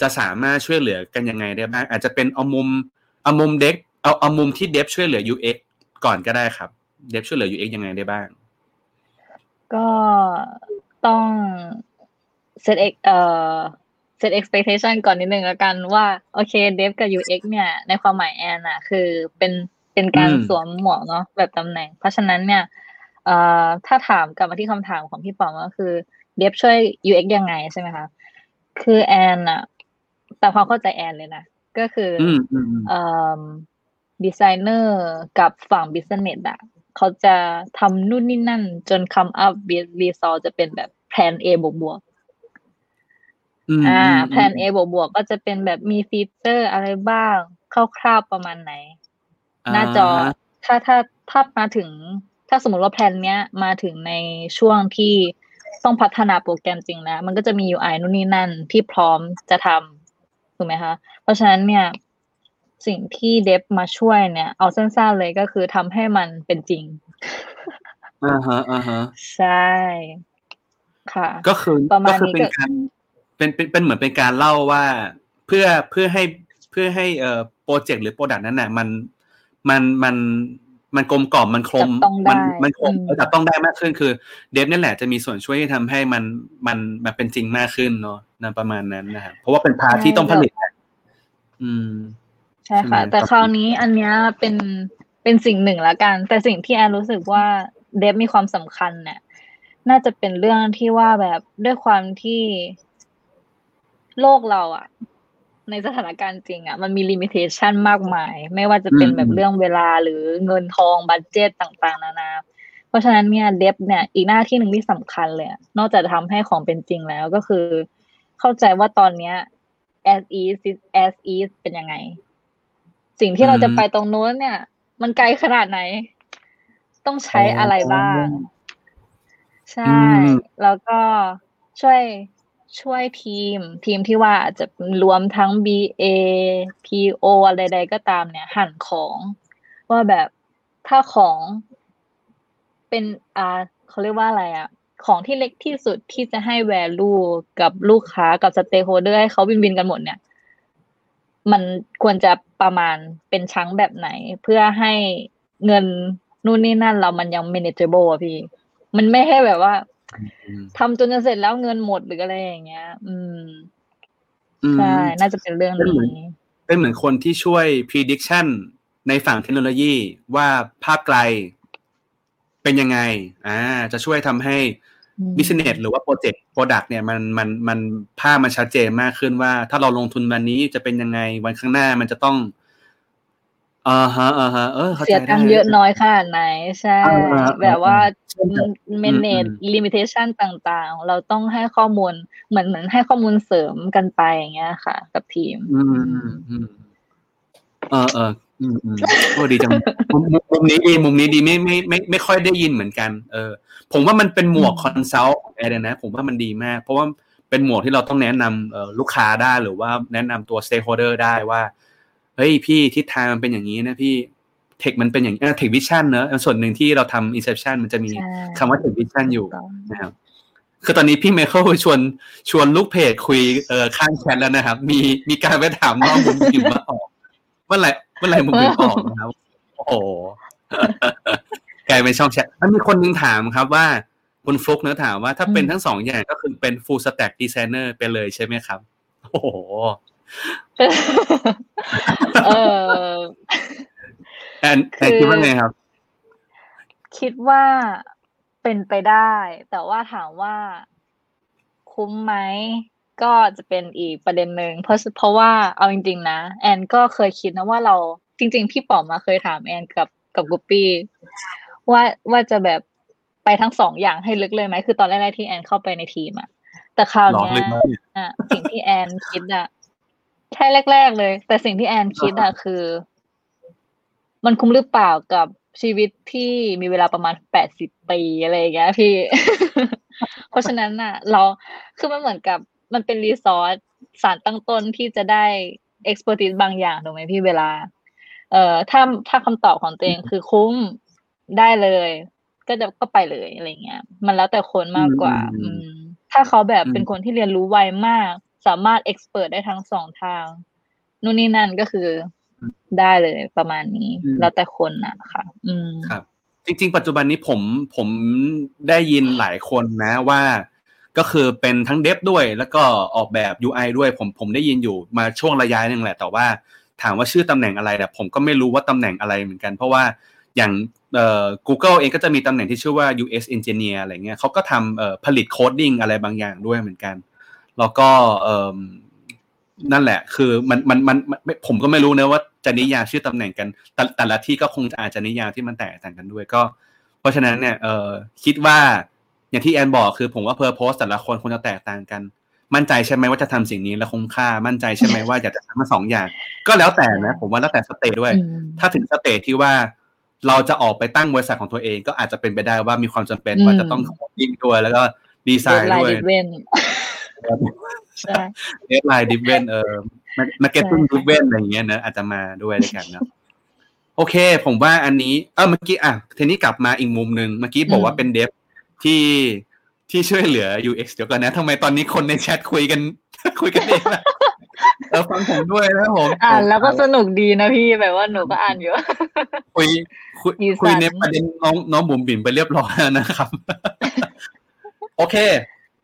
จะสามารถช่วยเหลือกันยังไงได้บ้างอาจจะเป็นเอามุมเอามุมเด็กเอาเอามุมที่ Dev ช่วยเหลือ UX ก่อนก็ได้ครับ Dev ช่วยเหลือ UX ยังไงได้บ้าง ก็ต้อง set ex เอ่อ set expectation ก่อนนิดนึงแล้วกันว่า โอเค dev กับ UX เนี่ย ในความหมายแอนอะคือเป็นเป็นการอืมสวมหมวกเนาะแบบตำแหน่ง เพราะฉะนั้นเนี่ยเอ่อถ้าถามกลับมาที่คำถามของพี่ป๋อมก็คือ dev ช่วย UX ยังไงใช่ไหมคะคือแอนอะ แต่ความเข้าใจแอนเลยนะ ก็คือออืมอืมอืมเอ่อดีไซเนอร์กับฝั่งบิสเนสอะเขาจะทำนู่นนี่นั่น จนคำอัพรีซอจะเป็นแบบแผน A บวกบวกอืมอ่าอืมแผน A บวกบวกก็จะเป็นแบบมี feature อะไรบ้างคร่าวๆประมาณไหน หน้าจอถ้าถ้าถ้ามาถึง ถ้าสมมติว่า plan เนี้ยมาถึงในช่วงที่ต้องพัฒนาโปรแกรมจริงแล้ว มันก็จะมี UI นู่นนี่นั่นที่พร้อมจะทำ ถูกไหมคะเพราะฉะนั้นเนี่ยสิ่งที่ dev มาช่วยเนี่ย เอาสั้นๆเลยก็คือทำให้มันเป็นจริงอ่าฮะอ่าฮะใช่ ค่ะ ก็คือประมาก็ณคือนี้เป็นก็การเป็นเป็นเป็นเหมือนเป็นการเล่าว่าเพื่อเพื่อให้เพื่อให้เอ่อ project หรือ product นั้นน่ะมันมันมัน มันกลมกล่อมมันคมจับต้องได้มัมันคมอืมจับต้องได้มากขึ้นคือ dev นี่แหละจะมีส่วนช่วยที่ทำให้มันมันมันเป็นจริงมากขึ้นเนาะนะประมาณนั้นนะครับเพราะว่าเป็น part ที่ต้องผลิตอะอืม ใช่ค่ะใช่ไหมแต่ครับคราวนี้อันเนี้ยเป็นเป็นสิ่งหนึ่งละกัน แต่สิ่งที่แอนรู้สึกว่าเดฟมีความสำคัญเนี่ยน่าจะเป็นเรื่องที่ว่าแบบด้วยความที่โลกเราอะ ในสถานการณ์จริงอะมันมีลิมิเ t ชันมากมาย ไม่ว่าจะเป็นอืมแบบเรื่องเวลาหรือเงินทองบัตเจตต่างๆ นานา เพราะฉะนั้นเนี่ยเดฟเนี่ยอีกหน้าที่หนึ่งที่สำคัญเลยอะนอกจากจะทำให้ของเป็นจริงแล้วก็คือ เข้าใจว่าตอนเนี้ย as is as is เป็นยังไง สิ่งที่เราจะไปตรงโน้นเนี่ย มันไกลขนาดไหน ต้องใช้อะไรบ้าง ใช่อืมแล้วก็ช่วย ช่วยทีม ทีมที่ว่าอาจจะรวมทั้ง BA PO อะไรใดก็ตามเนี่ย หั่นของ ว่าแบบถ้าของเป็นอ่าเขาเรียกว่าอะไรอะของที่เล็กที่สุดที่จะให้ value กับลูกค้ากับ stakeholder ให้เขาวินวินกันหมดเนี่ย มันควรจะประมาณเป็นชั้งแบบไหน เพื่อให้เงินนู่นนี่นั่นเรามันยัง manageable อะพี่ มันไม่ให้แบบว่า ทำจนจะเสร็จแล้วเงินหมดหรืออะไรอย่างเงี้ย อืมอืมใช่น่าจะเป็นเรื่องเป็นเหมือนนี้เป็นเหมือนคนที่ช่วย prediction ในฝั่งเทคโนโลยีว่าภาพไกลเป็นยังไง อ่า จะช่วยทำให้อืม business หรือว่า project product เนี่ยมันมันมันภาพมันชัดเจนมากขึ้นว่า ถ้าเราลงทุนวันนี้จะเป็นยังไงวันข้างหน้ามันจะต้อง อ่าฮะอ่าฮะเออเข้าใจเสียตังค์ได้เยอะน้อยขนาดไหนใช่อ่าอ่าแบบว่าเช่นแบบ manage อืม limitation ต่างๆ เราต้องให้ข้อมูลเหมือนเหมือนให้ข้อมูลเสริมกันไปอย่างเงี้ยค่ะ กับทีม อืมอืมอืมเออเอออืมอืมโอ้ดีจังมุมมุมมุมนี้ดีมุมนี้ดีไม่ไม่ไม่ไม่ค่อยได้ยินเหมือนกัน เออ ผมว่ามันเป็นหมวกอืม consult ของแอนนะ ผมว่ามันดีมาก เพราะว่าเป็นหมวกที่เราต้องแนะนำเอ่อลูกค้าได้หรือว่าแนะนำตัว stakeholder ได้ว่า เฮ้ยพี่ทิศทางมันเป็นอย่างนี้นะพี่ tech มันเป็นอย่างนี้ tech vision เนอะส่วนหนึ่งที่เราทำอินเซ t ชันมันจะมีใช่คำว่า tech vision อยู่ถูกต้องนะครับคือตอนนี้พี่เมเคิลชวนชวนลูกเพจคุยเออข้างแชทแล้วนะครับ มีมีการไปถามน้องมุมพิมมาออกเมื่อไหร่เมื่อไหร่มุมพิมออกนะครับโอ้โหกลายเป็นช่องแชทมันมีคนนึงถามครับว่าคุณฟลุกเนื้อถามว่าถ้าเป็นทั้งสองอย่างก็คือเป็น full stack designer ไปเลยใช่ไหมครับ โอ้โห เออแอนแอนคิดว่าไงครับ คิดว่าเป็นไปได้ แต่ว่าถามว่าคุ้มไหมก็จะเป็นอีกประเด็นหนึ่งเพราะเพราะว่าเอาจริง ๆ นะ แอนก็เคยคิดนะว่าเราจริง ๆ พี่ป๋อมมาเคยถามแอนกับกับกุปปี้ว่าว่าจะแบบไปทั้งสองอย่างให้ลึกเลยไหมคือตอนแรกๆที่แอนเข้าไปในทีมอะแต่คราวหลอกเนี้เลยยมากเนี่ยอะสิ่งที่แอนคิดอะ ใช่แรก ๆ เลย แต่สิ่งที่แอนคิดอะคือ มันคุ้มหรือเปล่ากับชีวิตที่มีเวลาประมาณแปดสิบปีอะไรอย่างเงี้ยพี่ เพราะฉะนั้นน่ะเราคือมันเหมือนกับมันเป็นรีซอสสารตั้งต้นที่จะได้ expertise บางอย่างถูกไหมพี่เวลา เอ่อถ้าถ้าคำตอบของตัวเองคือคุ้มได้เลย ก็จะก็ไปเลยอะไรเงี้ย มันแล้วแต่คนมากกว่า อืมอืมถ้าเขาแบบอืมเป็นคนที่เรียนรู้ไวมาก สามารถ expert ได้ทั้งสองทาง นู่นนี่นั่นก็คือได้เลยประมาณนี้ แล้วแต่คนน่ะค่ะ อืมครับ จริง ๆ ปัจจุบันนี้ผมผมได้ยินหลายคนนะว่า ก็คือเป็นทั้งเดฟด้วย แล้วก็ออกแบบ UI ด้วย ผมผมได้ยินอยู่มาช่วงระยะหนึ่งแหละ แต่ว่าถามว่าชื่อตำแหน่งอะไรแต่ผมก็ไม่รู้ว่าตำแหน่งอะไรเหมือนกัน เพราะว่าอย่างเอ่อ Google เองก็จะมีตำแหน่งที่ชื่อว่า US Engineer อะไรเงี้ยเขาก็ทำเอ่อผลิตโคดดิ้งอะไรบางอย่างด้วยเหมือนกัน แล้วก็เอ่อนั่นแหละ คือมันมันมันมันไม่ผมก็ไม่รู้นะว่าจะนิยามชื่อตำแหน่งกัน แต่แต่ละที่ก็คงจะอาจจะนิยามที่มันแตกต่างกันด้วยก็ เพราะฉะนั้นเนี่ยเออคิดว่าอย่างที่แอนบอกคือผมว่า purpose แต่ละคนคงจะแตกต่างกัน มั่นใจใช่ไหมว่าจะทำสิ่งนี้แล้วคุ้มค่า มั่นใจใช่ไหมว่าอยากจะทำมาสองอย่าง ก็แล้วแต่นะ ผมว่าแล้วแต่ stage ด้วยอืมถ้าถึง stage ที่ว่าเราจะออกไปตั้งบริษัทของตัวเองก็อาจจะเป็นไปได้ว่ามีความจำเป็นอืมว่าจะต้อง coding ด้วยแล้วก็ deadline ด้วยดิ เวนใช่ deadline driven เออmarketing ใช่ดิฟเวนอะไรอย่างเงี้ยนะอาจจะมาด้วยด้วยกันเนาะโอเค ผมว่าอันนี้ เออเมื่อกี้อะทีนี้กลับมาอีกมุมหนึ่งเมื่อกี้บอกว่าเป็น dev ที่ที่ช่วยเหลือ UX เดี๋ยวก่อนนะทำไมตอนนี้คนในแชทคุยกัน คุยกันเองนะเออฟังผมด้วยนะผมอ่านแล้วก็สนุกดีนะพี่แบบว่าหนูก็อ่านอยู่คุยคุยอีสานคุยในประเด็นน้องน้องบุ๋มบิ่มไปเรียบร้อยแล้วนะครับ โอเค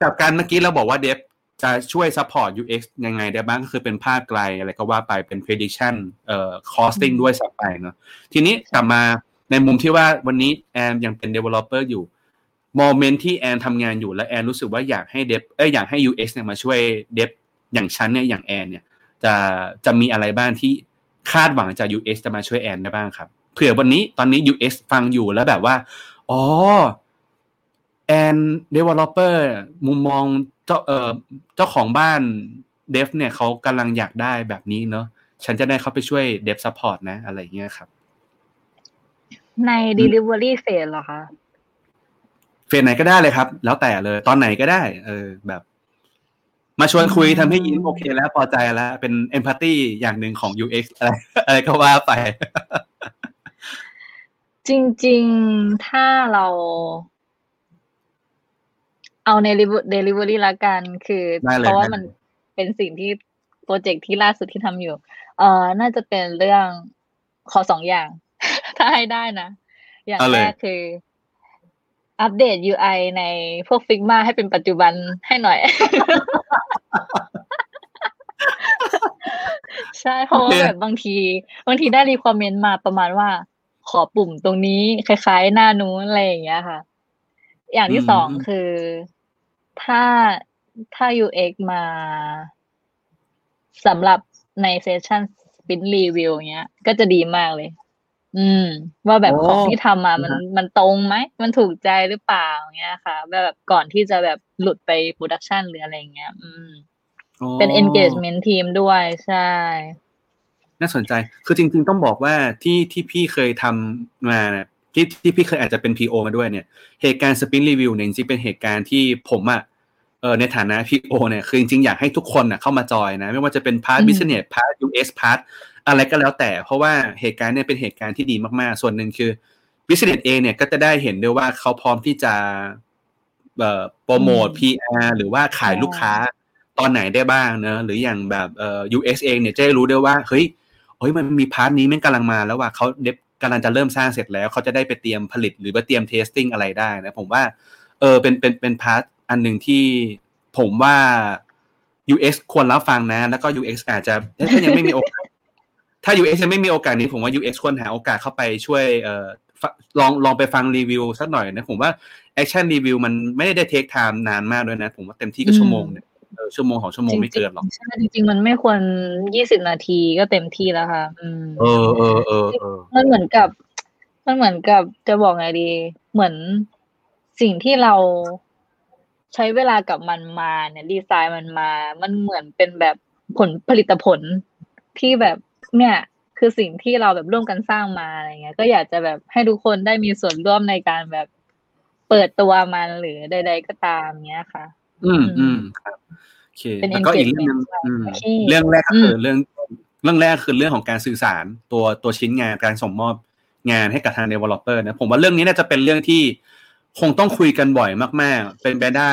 กับการเมื่อกี้เราบอกว่าเดฟจะช่วย support UX ยังไงได้บ้างก็คือเป็นภาพไกลอะไรก็ว่าไปเป็น prediction เอ่อ costing ด้วยสับไปเนาะทีนี้กลับมาในมุมที่ว่าวันนี้แอนยังเป็น developer อยู่โมเมนต์ที่แอนทำงานอยู่และแอนรู้สึกว่าอยากให้เดฟเอ้ยอยากให้ UX เนี่ยมาช่วยเดฟอย่างฉันเนี่ยอย่างแอนเนี่ยจะจะมีอะไรบ้างที่คาดหวังจาก UX จะมาช่วยแอนได้บ้างครับเผื่อวันนี้ตอนนี้ UX ฟังอยู่แล้วแบบว่าอ๋อ แอน developer มุมมองเจ้าเอ่อเจ้าของบ้าน dev เนี่ยเขากำลังอยากได้แบบนี้เนอะฉันจะได้เข้าไปช่วย dev support นะ อะไรอย่างเงี้ยครับ ใน delivery phase เหรอคะ phase ไหนก็ได้เลยครับ แล้วแต่เลย ตอนไหนก็ได้ เออแบบ มาชวนคุยทำให้ยิ้มโอเคแล้วพอใจแล้ว เป็น empathy อย่างหนึ่งของ UX อะไรอะไรก็ว่าไป จริง ๆ ถ้าเรา เอาใน delivery ละกัน คือได้เลยเพราะว่าได้เลยมันเป็นสิ่งที่โปรเจกต์ที่ล่าสุดที่ทำอยู่ เอ่อ น่าจะเป็นเรื่องขอสองอย่าง ถ้าให้ได้นะ อย่างเอาเลแรยกคือ อัปเดต UI ในพวก Figma ให้เป็นปัจจุบันให้หน่อย ใช่ เพราะว่าโอเคแบบบางที บางทีได้ requirement มาประมาณว่า ขอปุ่มตรงนี้คล้ายๆ หน้านู้นอะไรอย่างเงี้ยค่ะ อย่างที่สองคือ ถ้าถ้า UX มาสำหรับใน session sprint review เงี้ย ก็จะดีมากเลย อืม ว่าแบบโอ้ของที่ทำมามันนะฮะมันตรงไหม มันถูกใจหรือเปล่าเงี้ยค่ะ แบบก่อนที่จะแบบหลุดไป production หรืออะไรเงี้ย อืมอ๋อเป็น engagement team ด้วยใช่ น่าสนใจ คือจริง ๆ ต้องบอกว่าที่ที่พี่เคยทำมาเนี่ย ที่ที่พี่เคยอาจจะเป็น PO มาด้วยเนี่ยเหตุการณ์ sprint review เนี่ยจริงๆเป็นเหตุการณ์ที่ผมอะเออในฐานะ PO เนี่ยคือจริงๆ อยากให้ทุกคนน่ะเข้ามาจอยนะไม่ว่าจะเป็นพาร์ทอืมบิสเนสพาร์ท US พาร์ทอะไรก็แล้วแต่ เพราะว่าเหตุการณ์เนี่ยเป็นเหตุการณ์ที่ดีมากๆ ส่วนหนึ่งคือ business เองเนี่ยก็จะได้เห็นด้วยว่าเขาพร้อมที่จะเอ่อโปรโมท PR หรือว่าขายลูกค้าตอนไหนได้บ้างเนอะหรืออย่างแบบเอ่อ US เองเนี่ยจะได้รู้ด้วยว่าเฮ้ยเฮ้ยมันมี part นี้มันกำลังมาแล้วว่าเขา dev กำลังจะเริ่มสร้างเสร็จแล้วเขาจะได้ไปเตรียมผลิตหรือว่าเตรียม testing อะไรได้นะผมว่าเออเป็นเป็นเป็น part อันหนึ่งที่ผมว่า UX ควรรับฟังนะ แล้วก็ UX อาจจะถ้ายังไม่มีโอกาสถ้า UX ยังไม่มีโอกาสนี้ผมว่า UX ควรหาโอกาสเข้าไปช่วยเอ่อลองลองไปฟังรีวิวสักหน่อยนะ ผมว่า Action Review มันไม่ได้เทคไทม์นานมากด้วยนะ ผมว่าเต็มที่ก็ชั่วโมงเนี่ย ชั่วโมงของชั่วโมงไม่เกินหรอกใช่จริงๆ มันไม่ควรยี่สิบนาทีก็เต็มที่แล้วค่ะอืมเออเออเออเออมันเหมือนกับ มันเหมือนกับจะบอกไงดี เหมือนสิ่งที่เราใช้เวลากับมันมาเนี่ยดีไซน์มันมา มันเหมือนเป็นแบบผลผลิตผลที่แบบเนี่ยคือสิ่งที่เราแบบร่วมกันสร้างมาอะไรเงี้ย ก็อยากจะแบบให้ทุกคนได้มีส่วนร่วมในการแบบเปิดตัวมันหรือใด ๆ ก็ตามเนี้ยค่ะ อืมอืมครับโอเคเป็นแล้วก็อีกเรื่องหนึง engagement อืมโอเคเรื่องแรกก็คืออมเรื่องเรื่องแรกคือเรื่องของการสื่อสารตัวตัวชิ้นงานการส่งมอบงานให้กับทาง developer นะผมว่าเรื่องนี้น่าจะเป็นเรื่องที่คงต้องคุยกันบ่อยมาก ๆ เป็นไปได้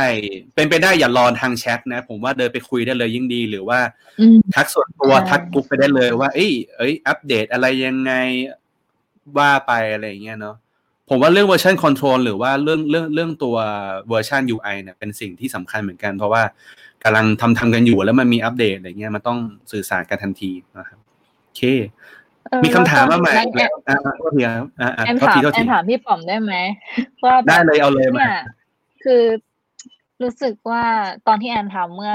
เป็นไปได้อย่ารอทางแชทนะ ผมว่าเดินไปคุยได้เลยยิ่งดี หรือว่าอืมทักส่วนตัวใช่ทักกรุ๊ปไปได้เลยว่าเอ้ยเอ้ย อัปเดตอะไรยังไงว่าไปอะไรอย่างเงี้ยเนาะ ผมว่าเรื่อง version control หรือว่าเรื่องเรื่องเรื่องตัว version UI เนี่ยเป็นสิ่งที่สำคัญเหมือนกัน เพราะว่ากำลังทำทำกันอยู่แล้วมันมีอัปเดตอะไรเงี้ยมันต้องสื่อสารกันทันทีนะครับโอเคเออมีคำถามมาใหม่แล้วก็แล้วอ่าโทษทีครับอ่าอ่าแอนโทษถามทีโทษแอทีนถามพี่ป๋อมได้ไหมว่าแบบได้เลยเอาเลยมาเนี่ยคือรู้สึกว่าตอนที่แอนทำเมื่อ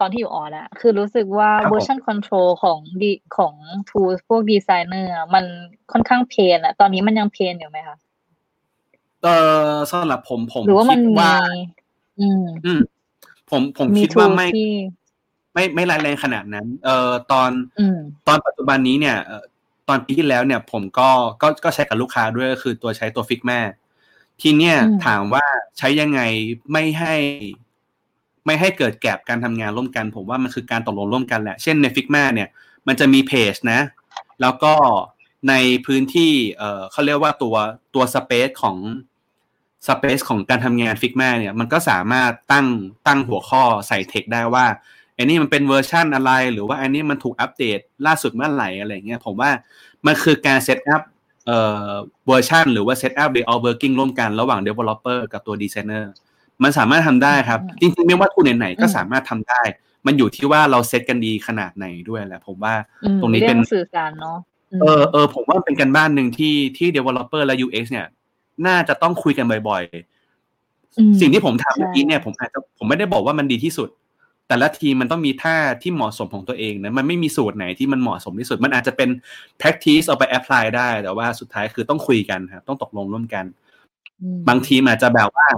ตอนที่อยู่อออะคือรู้สึกว่าครับผม version control ของดีของ tools พวกดีไซเนอร์มันค่อนข้างเพนอะตอนนี้มันยังเพนอยู่ไหมคะ เออสำหรับผมผมหรือว่ามันคิดมีว่า อืม อืม ผมผมมีคิดว่า tools ไม่ที่ไม่ไม่ร้ายแรงขนาดนั้น เอ่อตอนอืมตอนปัจจุบันนี้เนี่ยเอ่อตอนปีที่แล้วเนี่ย ผมก็ก็ก็ใช้กับลูกค้าด้วยก็คือตัวใช้ตัวฟิกแม่ ทีเนี้ยอืมถามว่าใช้ยังไงไม่ให้ ไม่ให้เกิด gap การทำงานร่วมกัน ผมว่ามันคือการตกลงร่วมกันแหละ เช่นใน Figma เนี่ย มันจะมีเพจนะ แล้วก็ในพื้นที่ เอ่อเขาเรียกว่าตัวตัว space ของ space ของการทำงาน Figma เนี่ยมันก็สามารถตั้งตั้งหัวข้อใส่ tag ได้ว่าอันนี้มันเป็นเวอร์ชันอะไร หรือว่าอันนี้มันถูกอัปเดตล่าสุดเมื่อไหร่อะไรเงี้ยผมว่ามันคือการเซตอัพเอ่อเวอร์ชันหรือว่าเซตอัพ way of working ร่วมกันระหว่าง developer กับตัว designer มันสามารถทำได้ครับอืมจริงๆ ไม่ว่า tool ไหนๆก็อืมสามารถทำได้ มันอยู่ที่ว่าเราเซตกันดีขนาดไหนด้วยแหละผมว่าอืมตรงนี้เรื่เป็อนงสื่อสารเนาะมเออเออผมว่ามันเป็นการบ้านหนึ่งที่ที่ developer และ UX เนี่ย น่าจะต้องคุยกันบ่อยๆอืมสิ่งที่ผมทำเมื่อกี้ใช่เนี่ยผมอาจจะผมไม่ได้บอกว่ามันดีที่สุด แต่ละทีมมันต้องมีท่าที่เหมาะสมของตัวเองนะมันไม่มีสูตรไหนที่มันเหมาะสมที่สุด มันอาจจะเป็น practice เอาไป apply ได้ แต่ว่าสุดท้ายคือต้องคุยกันครับต้องตกลงร่วมกันอืมบางทีมอาจจะแบบว่า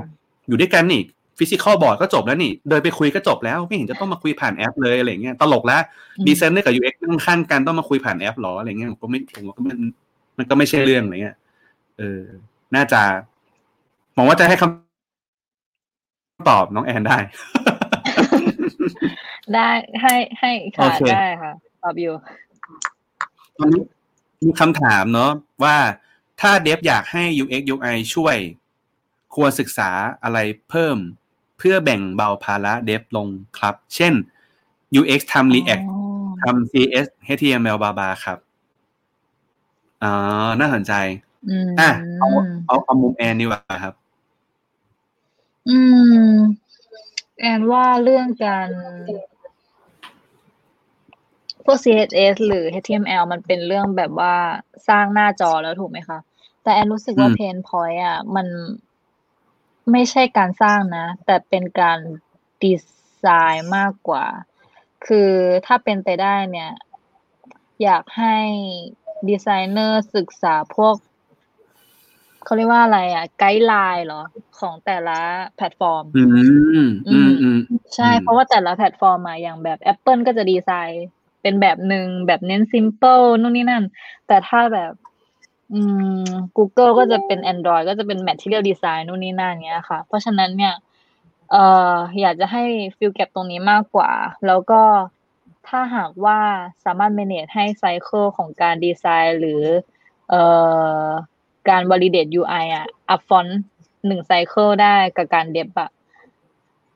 อยู่ด้วยกันนี่ physical board ก็จบแล้วนี่ เดินไปคุยก็จบแล้วไม่เห็นจะต้องมาคุยผ่านแอปเลยอะไรเงี้ยตลกแล้วอืมดีไซเนอร์กับ UX นั่งข้างกันต้องมาคุยผ่านแอปหรออะไรเงี้ยผมก็ไม่ผมก็มันมันก็ไม่ใช่เรื่องอะไรเงี้ยเออ น่าจะหวังว่าจะให้คำตอบน้องแอนได้ ได้ให้ให้ค่ะโอเคได้ค่ะ ตอบอยู่ตอนนี้มีคำถามเนาะว่าถ้าเดฟอยากให้ UX UI ช่วย ควรศึกษาอะไรเพิ่มเพื่อแบ่งเบาภาระเดฟลงครับ เช่น UX ทำ React อ๋อทำ CS HTML บาบาครับ อ๋อ น่าสนใจ อืมอะเอาเอาเอามุมแอนดีกว่าครับ อืม แอนว่าเรื่องการพวก CSS หรือ HTML มันเป็นเรื่องแบบว่าสร้างหน้าจอแล้วถูกไหมคะ แต่แอนรู้สึกว่าอืมเพนพอยต์อะ มันไม่ใช่การสร้างนะ แต่เป็นการดีไซน์มากกว่า คือถ้าเป็นไปได้เนี่ย อยากให้ดีไซเนอร์ศึกษาพวก เขาเรียกว่าอะไรอะ guideline เหรอ ของแต่ละแพลตฟอร์ม อืมอืมอืมใช่อืมเพราะว่าแต่ละแพลตฟอร์มมาอย่างแบบ Apple ก็จะดีไซน์ เป็นแบบหนึ่งแบบเน้น simple นู่นนี่นั่น แต่ถ้าแบบอืม Google ก็จะเป็น Android ก็จะเป็น Material Design นู่นนี่นั่นเงี้ยค่ะ เพราะฉะนั้นเนี่ยเอ่ออยากจะให้fill gap ตรงนี้มากกว่า แล้วก็ถ้าหากว่าสามารถ manage ให้ cycle ของการดีไซน์หรือเอ่อ การ validate UI อะ upfront หนึ่ง cycle ได้กับการ dev อะ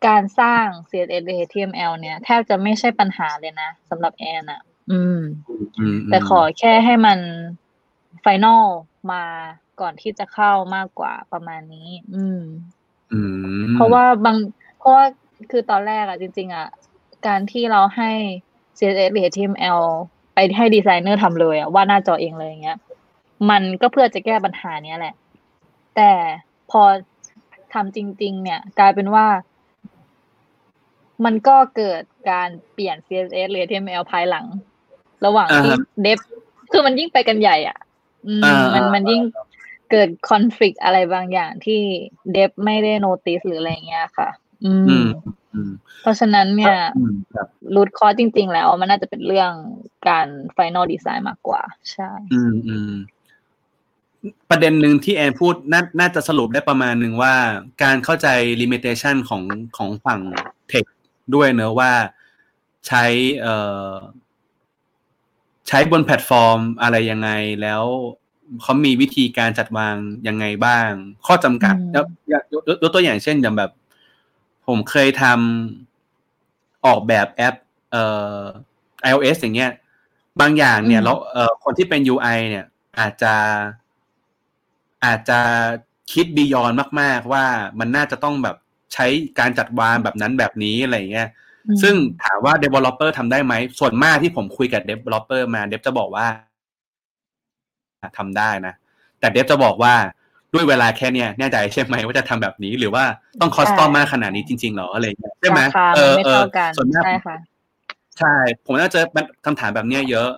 การสร้าง CSS หรือ HTML เนี่ย แทบจะไม่ใช่ปัญหาเลยนะสำหรับแอนอะอืมอืมแต่ขอแค่ให้มัน final มาก่อนที่จะเข้ามากกว่าประมาณนี้อืมอืม เพราะว่าบาง เพราะว่าคือตอนแรกอะจริง ๆอะการที่เราให้ CSS หรือ HTML ไปให้ดีไซเนอร์ทำเลยอะวาดหน้าจอเองเลยอย่างเงี้ย มันก็เพื่อจะแก้ปัญหาเนี้ยแหละ แต่พอทำจริง ๆ เนี่ย กลายเป็นว่า มันก็เกิดการเปลี่ยน CSS หรือ HTML ภายหลัง ระหว่างที่อ่าฮะเดฟคือมันยิ่งไปกันใหญ่ อะอืมอ่ามัมันมันยิ่งเกิดคอน FLICT อะไรบางอย่างที่ dev ไม่ได้ notice หรืออะไรเงี้ยค่ะ อือืมมอืมเพราะฉะนั้นเนี่ยอืมครับ root cause จริง ๆ แล้ว มันน่าจะเป็นเรื่องการ Final Design มากกว่า ใช่ อืมอืม ประเด็นหนึ่งที่แอนพูดน่าน่าจะสรุปได้ประมาณหนึ่งว่า การเข้าใจ limitation ของของฝั่ง tech ด้วยเนอะว่าใช้เอ่อใช้บนแพลตฟอร์มอะไรยังไงแล้วเขามีวิธีการจัดวางยังไงบ้าง ข้อจำกัดอืมยกยกยกยกตัวอย่างเช่นอย่างแบบ ผมเคยทำออกแบบแอป เอ่อ iOS อย่างเงี้ย บางอย่างเนี่ยอืมเราเอ่อคนที่เป็น UI เนี่ย อาจจะ อาจจะคิด beyond มาก ๆ ว่ามันน่าจะต้องแบบใช้การจัดวางแบบนั้นแบบนี้อะไรอย่างเงี้ยอืมซึ่งถามว่า developer ทำได้ไหม ส่วนมากที่ผมคุยกับ developer มา เดฟจะบอกว่าทำได้นะ แต่เดฟจะบอกว่าด้วยเวลาแค่เนี้ยแน่ใจใช่ไหมว่าจะทำแบบนี้หรือว่าต้องคอสตอมใช่มากขนาดนี้จริงๆเหรออะไรอย่างเงี้ยใช่ไหมราคาเอมันอไม่เออเท่ากันส่วนมากใช่ค่ะใช่ ผมน่าจะคำถามแบบเนี้ยเยอะ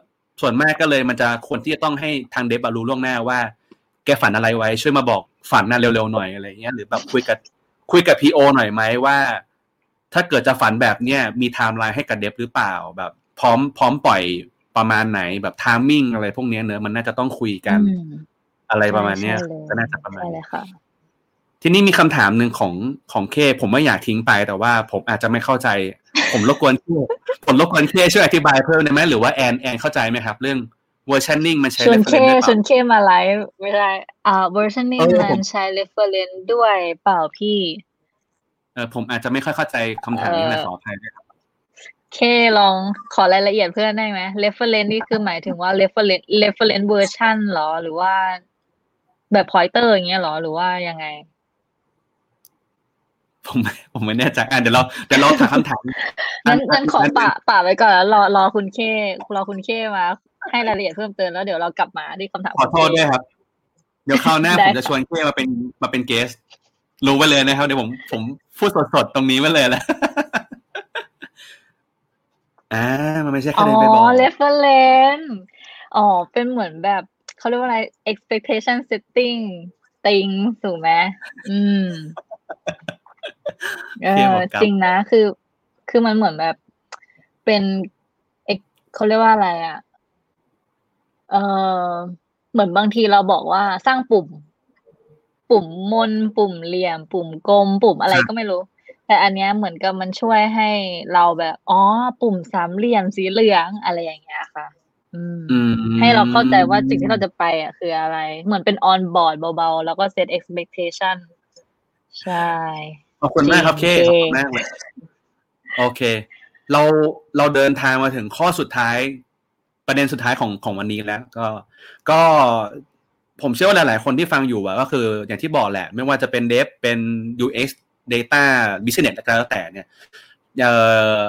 ส่วนมากก็เลยมันจะควรที่จะต้องให้ทางเดฟอะรู้ล่วงหน้าว่า แกฝันอะไรไว้ ช่วยมาบอกฝันน่ะเร็วๆหน่อยอะไรเงี้ยหรือแบบคุยกับคุยกับ PO หน่อยไหมว่า ถ้าเกิดจะฝันแบบเนี้ยมีไทม์ไลน์ให้กับ dev หรือเปล่าแบบ พร้อมพร้อมปล่อยประมาณไหนแบบ timing อะไรพวกเนี้ยเนอะมันน่าจะต้องคุยกันอืมอะไรประมาณเนี้ยใช่เลยก็น่าจะประมาณใช่เลนี้ยค่ะทีนี้มีคำถามหนึ่งของของเค ผมไม่อยากทิ้งไปแต่ว่าผมอาจจะไม่เข้าใจ ผมรบกวนเคผมรบกวนเคช่วยอธิบายเพิ่มได้ไหมหรือว่าแอนแอนเข้าใจไหมครับ เรื่อง versioning มันใช้ชวนเค reference ได้ชเปวนล่าเคมาไลฟ์ไม่ได้อ่าเวอร์ชันนี้เออผมมันใช้ reference ด้วยเปล่าพี่ เออผมอาจจะไม่ค่อยเข้าใจคำถามนี้นะขออภัยด้วยครับเคลองขอรายละเอียดเพื่อนได้ไหม reference นี่คือหมายถึงว่า reference reference version เหรอ หรือว่าแบบ pointer อย่างเงี้ยเหรอ หรือว่ายังไง ผมผมไม่แน่ใจอะเดี๋ยวเราเดี๋ยวเราถามคำถามงั้นงั้นขอป่าป่าไว้ก่อนแล้วรอรอคุณเครอคุณเคมา ให้รายละเอียดเพิ่มเติมแล้วเดี๋ยวเรากลับมาที่คำถามขอโทษด้วยครับ เดี๋ยวคราวหน้าได้ผมจะชวนเคมาเป็นมาเป็นเกสรู้ไว้เลยนะครับเดี๋ยวผมผมพูดสดๆตรงนี้ไว้เลยแหละอ่ามันไม่ใช่อ๋แค่อเดินไปบอก reference อ๋อ เป็นเหมือนแบบเขาเรียกว่าอะไร expectation setting ติงถูกไหมอืมเอเทียบอกับจริงนะ คือ คือมันเหมือนแบบเป็นเอกเขาเรียกว่าอะไรอะ เออเหมือนบางทีเราบอกว่าสร้างปุ่ม ปุ่มมนปุ่มเหลี่ยม ปุ่มกลม ปุ่มอะไรก็ไม่รู้ แต่อันเนี้ยเหมือนกับมันช่วยให้เราแบบอ๋อปุ่มสามเหลี่ยมสีเหลืองอะไรอย่างเงี้ยค่ะ อืมอืมให้เราเข้าใจว่าสิ่งที่เราจะไปอะคืออะไร เหมือนเป็นออนบอร์ดเบาๆ แล้วก็เซต expectation ใช่ขอบคุณมากครับเคจริงขอบคุณมากเลยโอเค เราเราเดินทางมาถึงข้อสุดท้าย ประเด็นสุดท้ายของของวันนี้แล้ว ก็ก็ผมเชื่อว่าหลาย ๆ คนที่ฟังอยู่อะก็คืออย่างที่บอกแหละ ไม่ว่าจะเป็นเดฟเป็น UX Data Business อะไรก็แล้วแต่เนี่ยเออ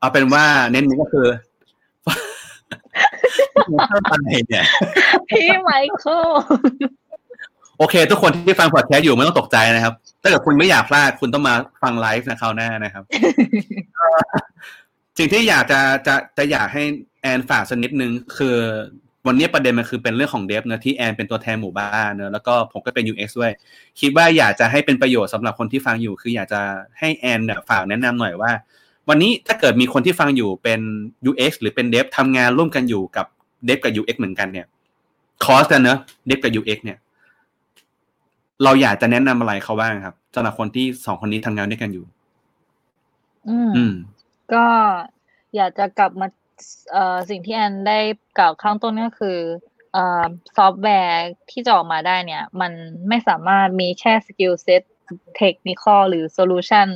เอาเป็นว่าเน้นๆก็คืออะไรเนี่ยพี่ไมเคิลโอเค ทุกคนที่ฟังพอดแคสต์อยู่ไม่ต้องตกใจนะครับถ้าเกิดคุณไม่อยากพลาดคุณต้องมาฟังไลฟ์นะคราวหน้านะครับสิ่งที่อยากจะจะจะอยากให้ แอนฝากสักนิดนึงคือวันนี้ประเด็นมันคือเป็นเรื่องของ dev เนอะที่แอนเป็นตัวแทนหมู่บ้านเนอะแล้วก็ผมก็เป็น UX ด้วยคิดว่าอยากจะให้เป็นประโยชน์สำหรับคนที่ฟังอยู่ คืออยากจะให้แอนเนี่ยฝากแนะนำหน่อยว่า วันนี้ถ้าเกิดมีคนที่ฟังอยู่เป็น UX หรือเป็นเดฟทำงานร่วมกันอยู่กับเดฟกับ UX เหมือนกันเนี่ยคอสกันเนอะเดฟกับ UX เนี่ย เราอยากจะแนะนำอะไรเขาบ้างครับสำหรับคนที่สองคนนี้ทำงานด้วยกันอยู่ อืมอืมก็อยากจะกลับมาเอ่อ สิ่งที่แอนได้กล่าวข้างต้นก็คือเอ่อซอฟต์แวร์ที่จะออกมาได้เนี่ย มันไม่สามารถมีแค่ skill set technical หรือ solution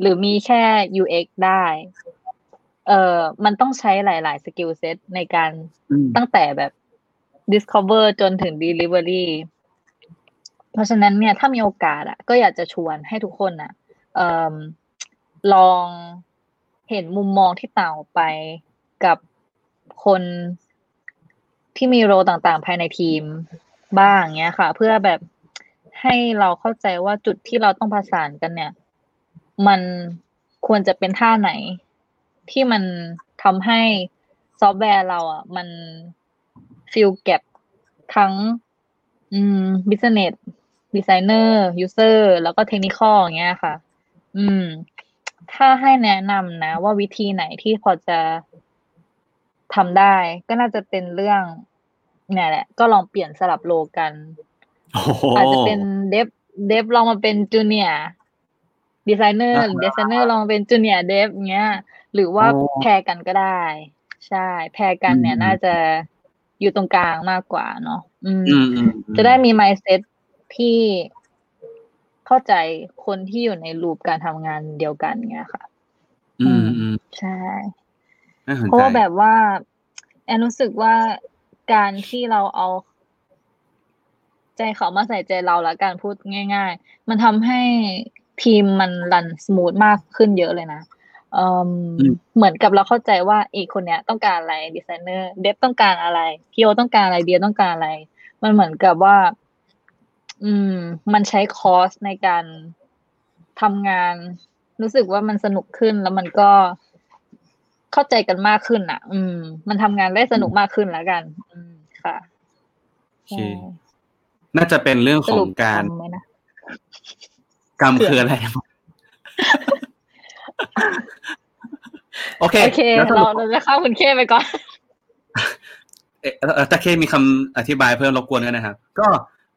หรือมีแค่ UX ได้ เอ่อมันต้องใช้หลาย ๆ skill set ในการอืมตั้งแต่แบบ discover จนถึง delivery เพราะฉะนั้นเนี่ยถ้ามีโอกาสอะก็อยากจะชวนให้ทุกคนอะเอ่อลอง เห็นมุมมองที่ต่างออกไปกับคนที่มี role ต่างๆ ภายในทีมบ้างเงี้ยค่ะ เพื่อแบบให้เราเข้าใจว่าจุดที่เราต้องประสานกันเนี่ย มันควรจะเป็นท่าไหน ที่มันทำให้ซอฟต์แวร์เราอะ มัน fill gap ทั้ง อืม business designer user แล้วก็ technical อย่างเงี้ยค่ะ อืม ถ้าให้แนะนำนะ ว่าวิธีไหนที่พอจะทำได้ ก็น่าจะเป็นเรื่อง เนี่ยแหละ ก็ลองเปลี่ยนสลับ role กันโอ้โหอาจจะเป็น dev dev ลองมาเป็น junior designer อ่าดีไซเนอร์ลองมาเป็น junior dev เงี้ย หรือว่าโอ้ pair กันก็ได้ ใช่ pair กันเนี่ยอืมน่าจะอยู่ตรงกลางมากกว่าเนาะอืมอืมอืมอืมจะได้มี mindset ที่ เข้าใจคนที่อยู่ใน loop การทำงานเดียวกันเงี้ยค่ะ อืมอืมใช่น่าสนเพราะใจว่าแบบว่า แอนรู้สึกว่าการที่เราเอา ใจเขามาใส่ใจเราและการพูดง่าย ๆ มันทำให้ทีมมัน run smooth มากขึ้นเยอะเลยนะเอิ่มอืมเหมือนกับเราเข้าใจว่าอีกคนเนี้ยต้องการอะไร designer dev ต้องการอะไร PO ต้องการอะไร BA ต้องการอะไร มันเหมือนกับว่า อืม มันใช้ cost ในการทำงาน รู้สึกว่ามันสนุกขึ้นแล้วมันก็เข้าใจกันมากขึ้นอะ อืม มันทำงานได้สนุกมากขึ้นแล้วกัน อืมค่ะโอเคน่าจะเป็นเรื่องสขอรุงปการทำไหมนะกรรมคืออะไรโอเคโอเคแล้วสเรารุปเราจะเข้าคุณเคไปก่อนเอ่อเอ่อตะเคมีคำอธิบายเพิ่มรบกวนกันนะครับ ก็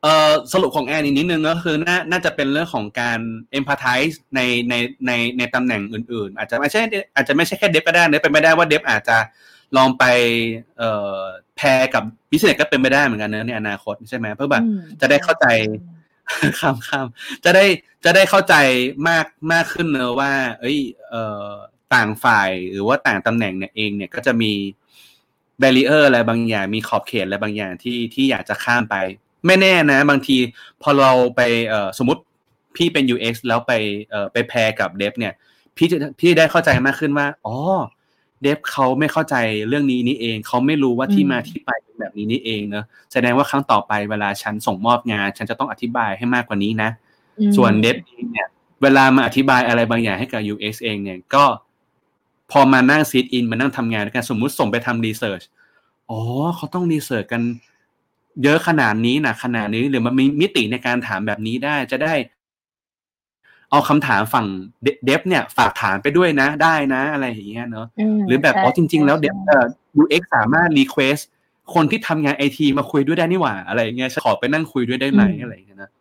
เอ่อสรุปของแอนอีกนิดนึงก็คือน่าน่าจะเป็นเรื่องของการ empathize ในในในในตำแหน่งอื่น ๆ อาจจะไม่ใช่อาจจะไม่ใช่แค่เดฟก็ได้นะเป็นไม่ได้ว่าเดฟอาจจะลองไปเอ่อแพรกับบิสเนสก็เป็นไม่ได้เหมือนกันนะในอนาคตใช่ไหมเพื่อแบบอืมจะได้เข้าใจข้ามข้ามจะได้จะได้เข้าใจมากมากขึ้นเนอะว่า เอ้ยเอ่อต่างฝ่ายหรือว่าต่างตำแหน่งเนี่ยเองเนี่ยก็จะมีแบรีเออร์อะไรบางอย่างมีขอบเขตอะไรบางอย่างที่ที่อยากจะข้ามไป ไม่แน่นะ บางทีพอเราไปเอ่อสมมติพี่เป็น UX แล้วไปเอ่อไปแพรกับเดฟเนี่ย พี่จะพี่ได้เข้าใจมากขึ้นว่าอ๋อเดฟเขาไม่เข้าใจเรื่องนี้นี่เอง เขาไม่รู้ว่าที่อืมมาที่ไปเป็นแบบนี้นี่เองเนอะแสดงว่าครั้งต่อไปเวลาฉันส่งมอบงาน ฉันจะต้องอธิบายให้มากกว่านี้นะอืมส่วนเดฟเองเนี่ย เวลามาอธิบายอะไรบางอย่างให้กับ UX เองเนี่ยก็ พอมานั่ง sit in มานั่งทำงานด้วยกันสมมุติส่งไปทำ research อ๋อเขาต้อง research กัน เยอะขนาดนี้นะขนาดนี้หรือมันมีมิติในการถามแบบนี้ได้จะได้ เอาคำถามฝั่ง dev เนี่ย ฝากถามไปด้วยนะได้นะอะไรอย่างเงี้ยเนาะมหรือแบบใช่อ๋อจริง ๆ แล้ว dev ใช่เอ่อ UX สามารถ request คนที่ทำงานไอทีมาคุยด้วยได้นี่หว่า อะไรอย่างเงี้ยฉันขอไปนั่งคุยด้วยได้ไหมอะไรอย่างเงี้ยนะ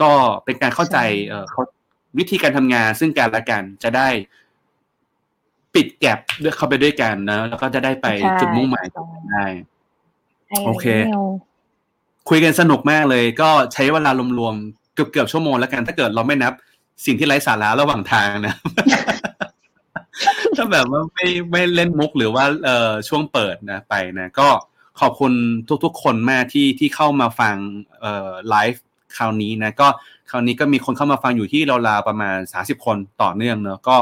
ก็เป็นการเข้าใจเอ่อเขาวิธีการทำงานซึ่งกันและกันจะได้ปิดแกลบด้วยเข้าไปด้วยกันนะแล้วก็จะได้ไปใช่จุดมุ่งหมายถูกต้องได้ใช่โอเคแล้ว คุยกันสนุกมากเลย ก็ใช้เวลารวมๆเกือบเกือบชั่วโมงแล้วกันถ้าเกิดเราไม่นับ สิ่งที่ไร้สาระระหว่างทางนะถ้าแบบว่าไม่ไม่เล่นมุกหรือว่าเอ่อช่วงเปิดนะไปนะ ก็ขอบคุณทุกๆ คนมากที่ที่เข้ามาฟังเอ่อไลฟ์คราวนี้นะ ก็คราวนี้ก็มีคนเข้ามาฟังอยู่ที่ราวๆประมาณสาสิบคนต่อเนื่องเนอะก็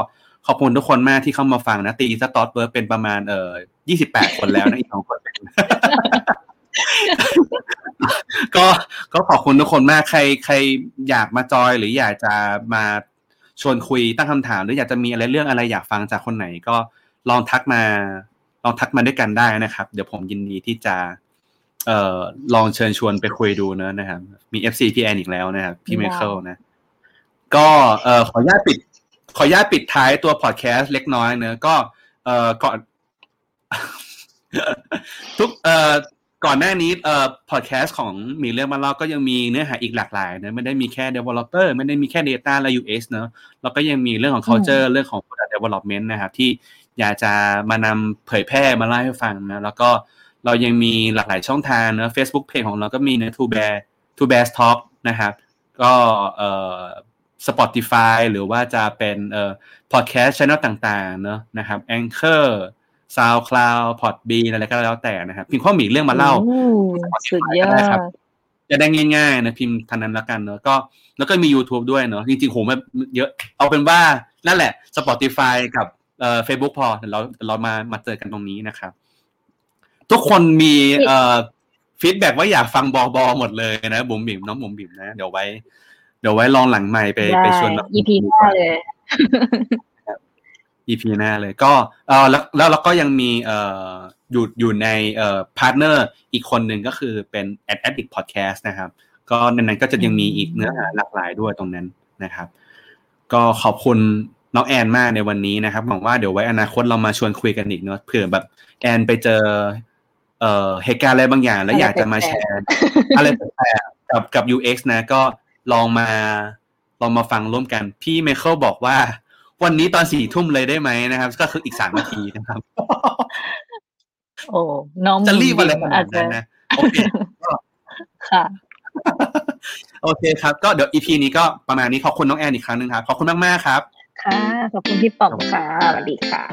ขอบคุณทุกคนมากที่เข้ามาฟังนะตีสตอตเบิร์เป็นประมาณเอ่อยี่สิบแปดคนแล้วนะอีกสองคน ก็ก็ขอบคุณทุกคนมากใครใครอยากมาจอยหรืออยากจะมาชวนคุยตั้งคำถาม หรืออยากจะมีอะไรเรื่องอะไรอยากฟังจากคนไหน ก็ลองทักมา ลองทักมาด้วยกันได้นะครับ เดี๋ยวผมยินดีที่จะเอ่อลองเชิญชวนไปคุยดูเนอะนะครับ มี FC พี่แอนอีกแล้วนะครับ พี่ไมเคิลนะ ก็เอ่อขออนุญาตปิด ขออนุญาตปิดท้ายตัวพอดแคสต์เล็กน้อยเนอะก็ เอ่อก่อนทุกเอ่อ ก่อนหน้านี้เอ่อพอดแคสต์ของมีเรื่องมาเล่าก็ยังมีเนื้อหาอีกหลากหลายนะไม่ได้มีแค่ developer ไม่ได้มีแค่ data และ UX เนอะแล้วก็ยังมีเรื่องของ culture เรื่องของ product development นะครับที่อยากจะมานำเผยแพร่มาเล่าให้ฟังนะแล้วก็เรายังมีหลากหลายช่องทางนะ Facebook page ของเราก็มีนะ Two Bear Two Bears Talk นะครับก็เอ่อ Spotify หรือว่าจะเป็นเอ่อ podcast channel ต่างๆเนอะนะครับ Anchor SoundCloud Podbean อะไรก็แล้วแต่นะครับพิมพ์ข้อหมีเรื่องมาเล่าโอ้สุดยอก็ได้ครัดบจะได้ง่ายๆนะพิมพ์ทันนั้นแล้วกันเนอะก็ แล้วก็มี YouTube ด้วยเนอะจริงๆโหมันเยอะเอาเป็นว่านั่นแหละ Spotify กับเอ่อ Facebook พอเดี๋ยวเราเดี๋ยวเรามามาเจอกันตรงนี้นะครับ ทุกคนมีเอ่อ feedback ว่าอยากฟังบอบอหมดเลยนะบุ๋มบิ๋มน้องบุ๋มบิ๋มนะ เดี๋ยวไว้ เดี๋ยวไว้ลองหลังใหม่ไปได้ไปชวนมา EP หน้าเลย EP หน้าเลยก็เออแล้วแล้วเราก็ยังมีเอ่ออยู่อยู่ในเอ่อ partner อีกคนหนึ่งก็คือเป็น Ad Addict Podcast นะครับ ก็ในนั้นก็จะยังมีอีกเนื้อหาหลากหลายด้วยตรงนั้นนะครับ ก็ขอบคุณน้องแอนมากในวันนี้นะครับหวังว่าเดี๋ยวไว้อนาคตเรามาชวนคุยกันอีกเนาะเผื่อแบบแอนไปเจอเอ่อเหตุการณ์อะไรบางอย่าง แล้วอยากจะมาแชร์อะไรแปลกๆกับกับ UX นะ ก็ลองมาลองมาฟังร่วมกัน พี่ไมเคิลบอกว่า วันนี้ตอนสี่ทุ่มเลยได้ไหมนะครับ ก็คืออีกสามนาทีนะครับ โอ้น้องจะรีบอะไรขนาอาดจจะนั้นนะโอเคค่ะโอเคครับ ก็เดี๋ยว EP นี้ก็ประมาณนี้ขอบคุณน้องแอนอีกครั้งหนึ่งครับ ขอบคุณมากๆครับ ค่ะ ขอบคุณพี่ป๋อมค่ะสวัสดีค่ะ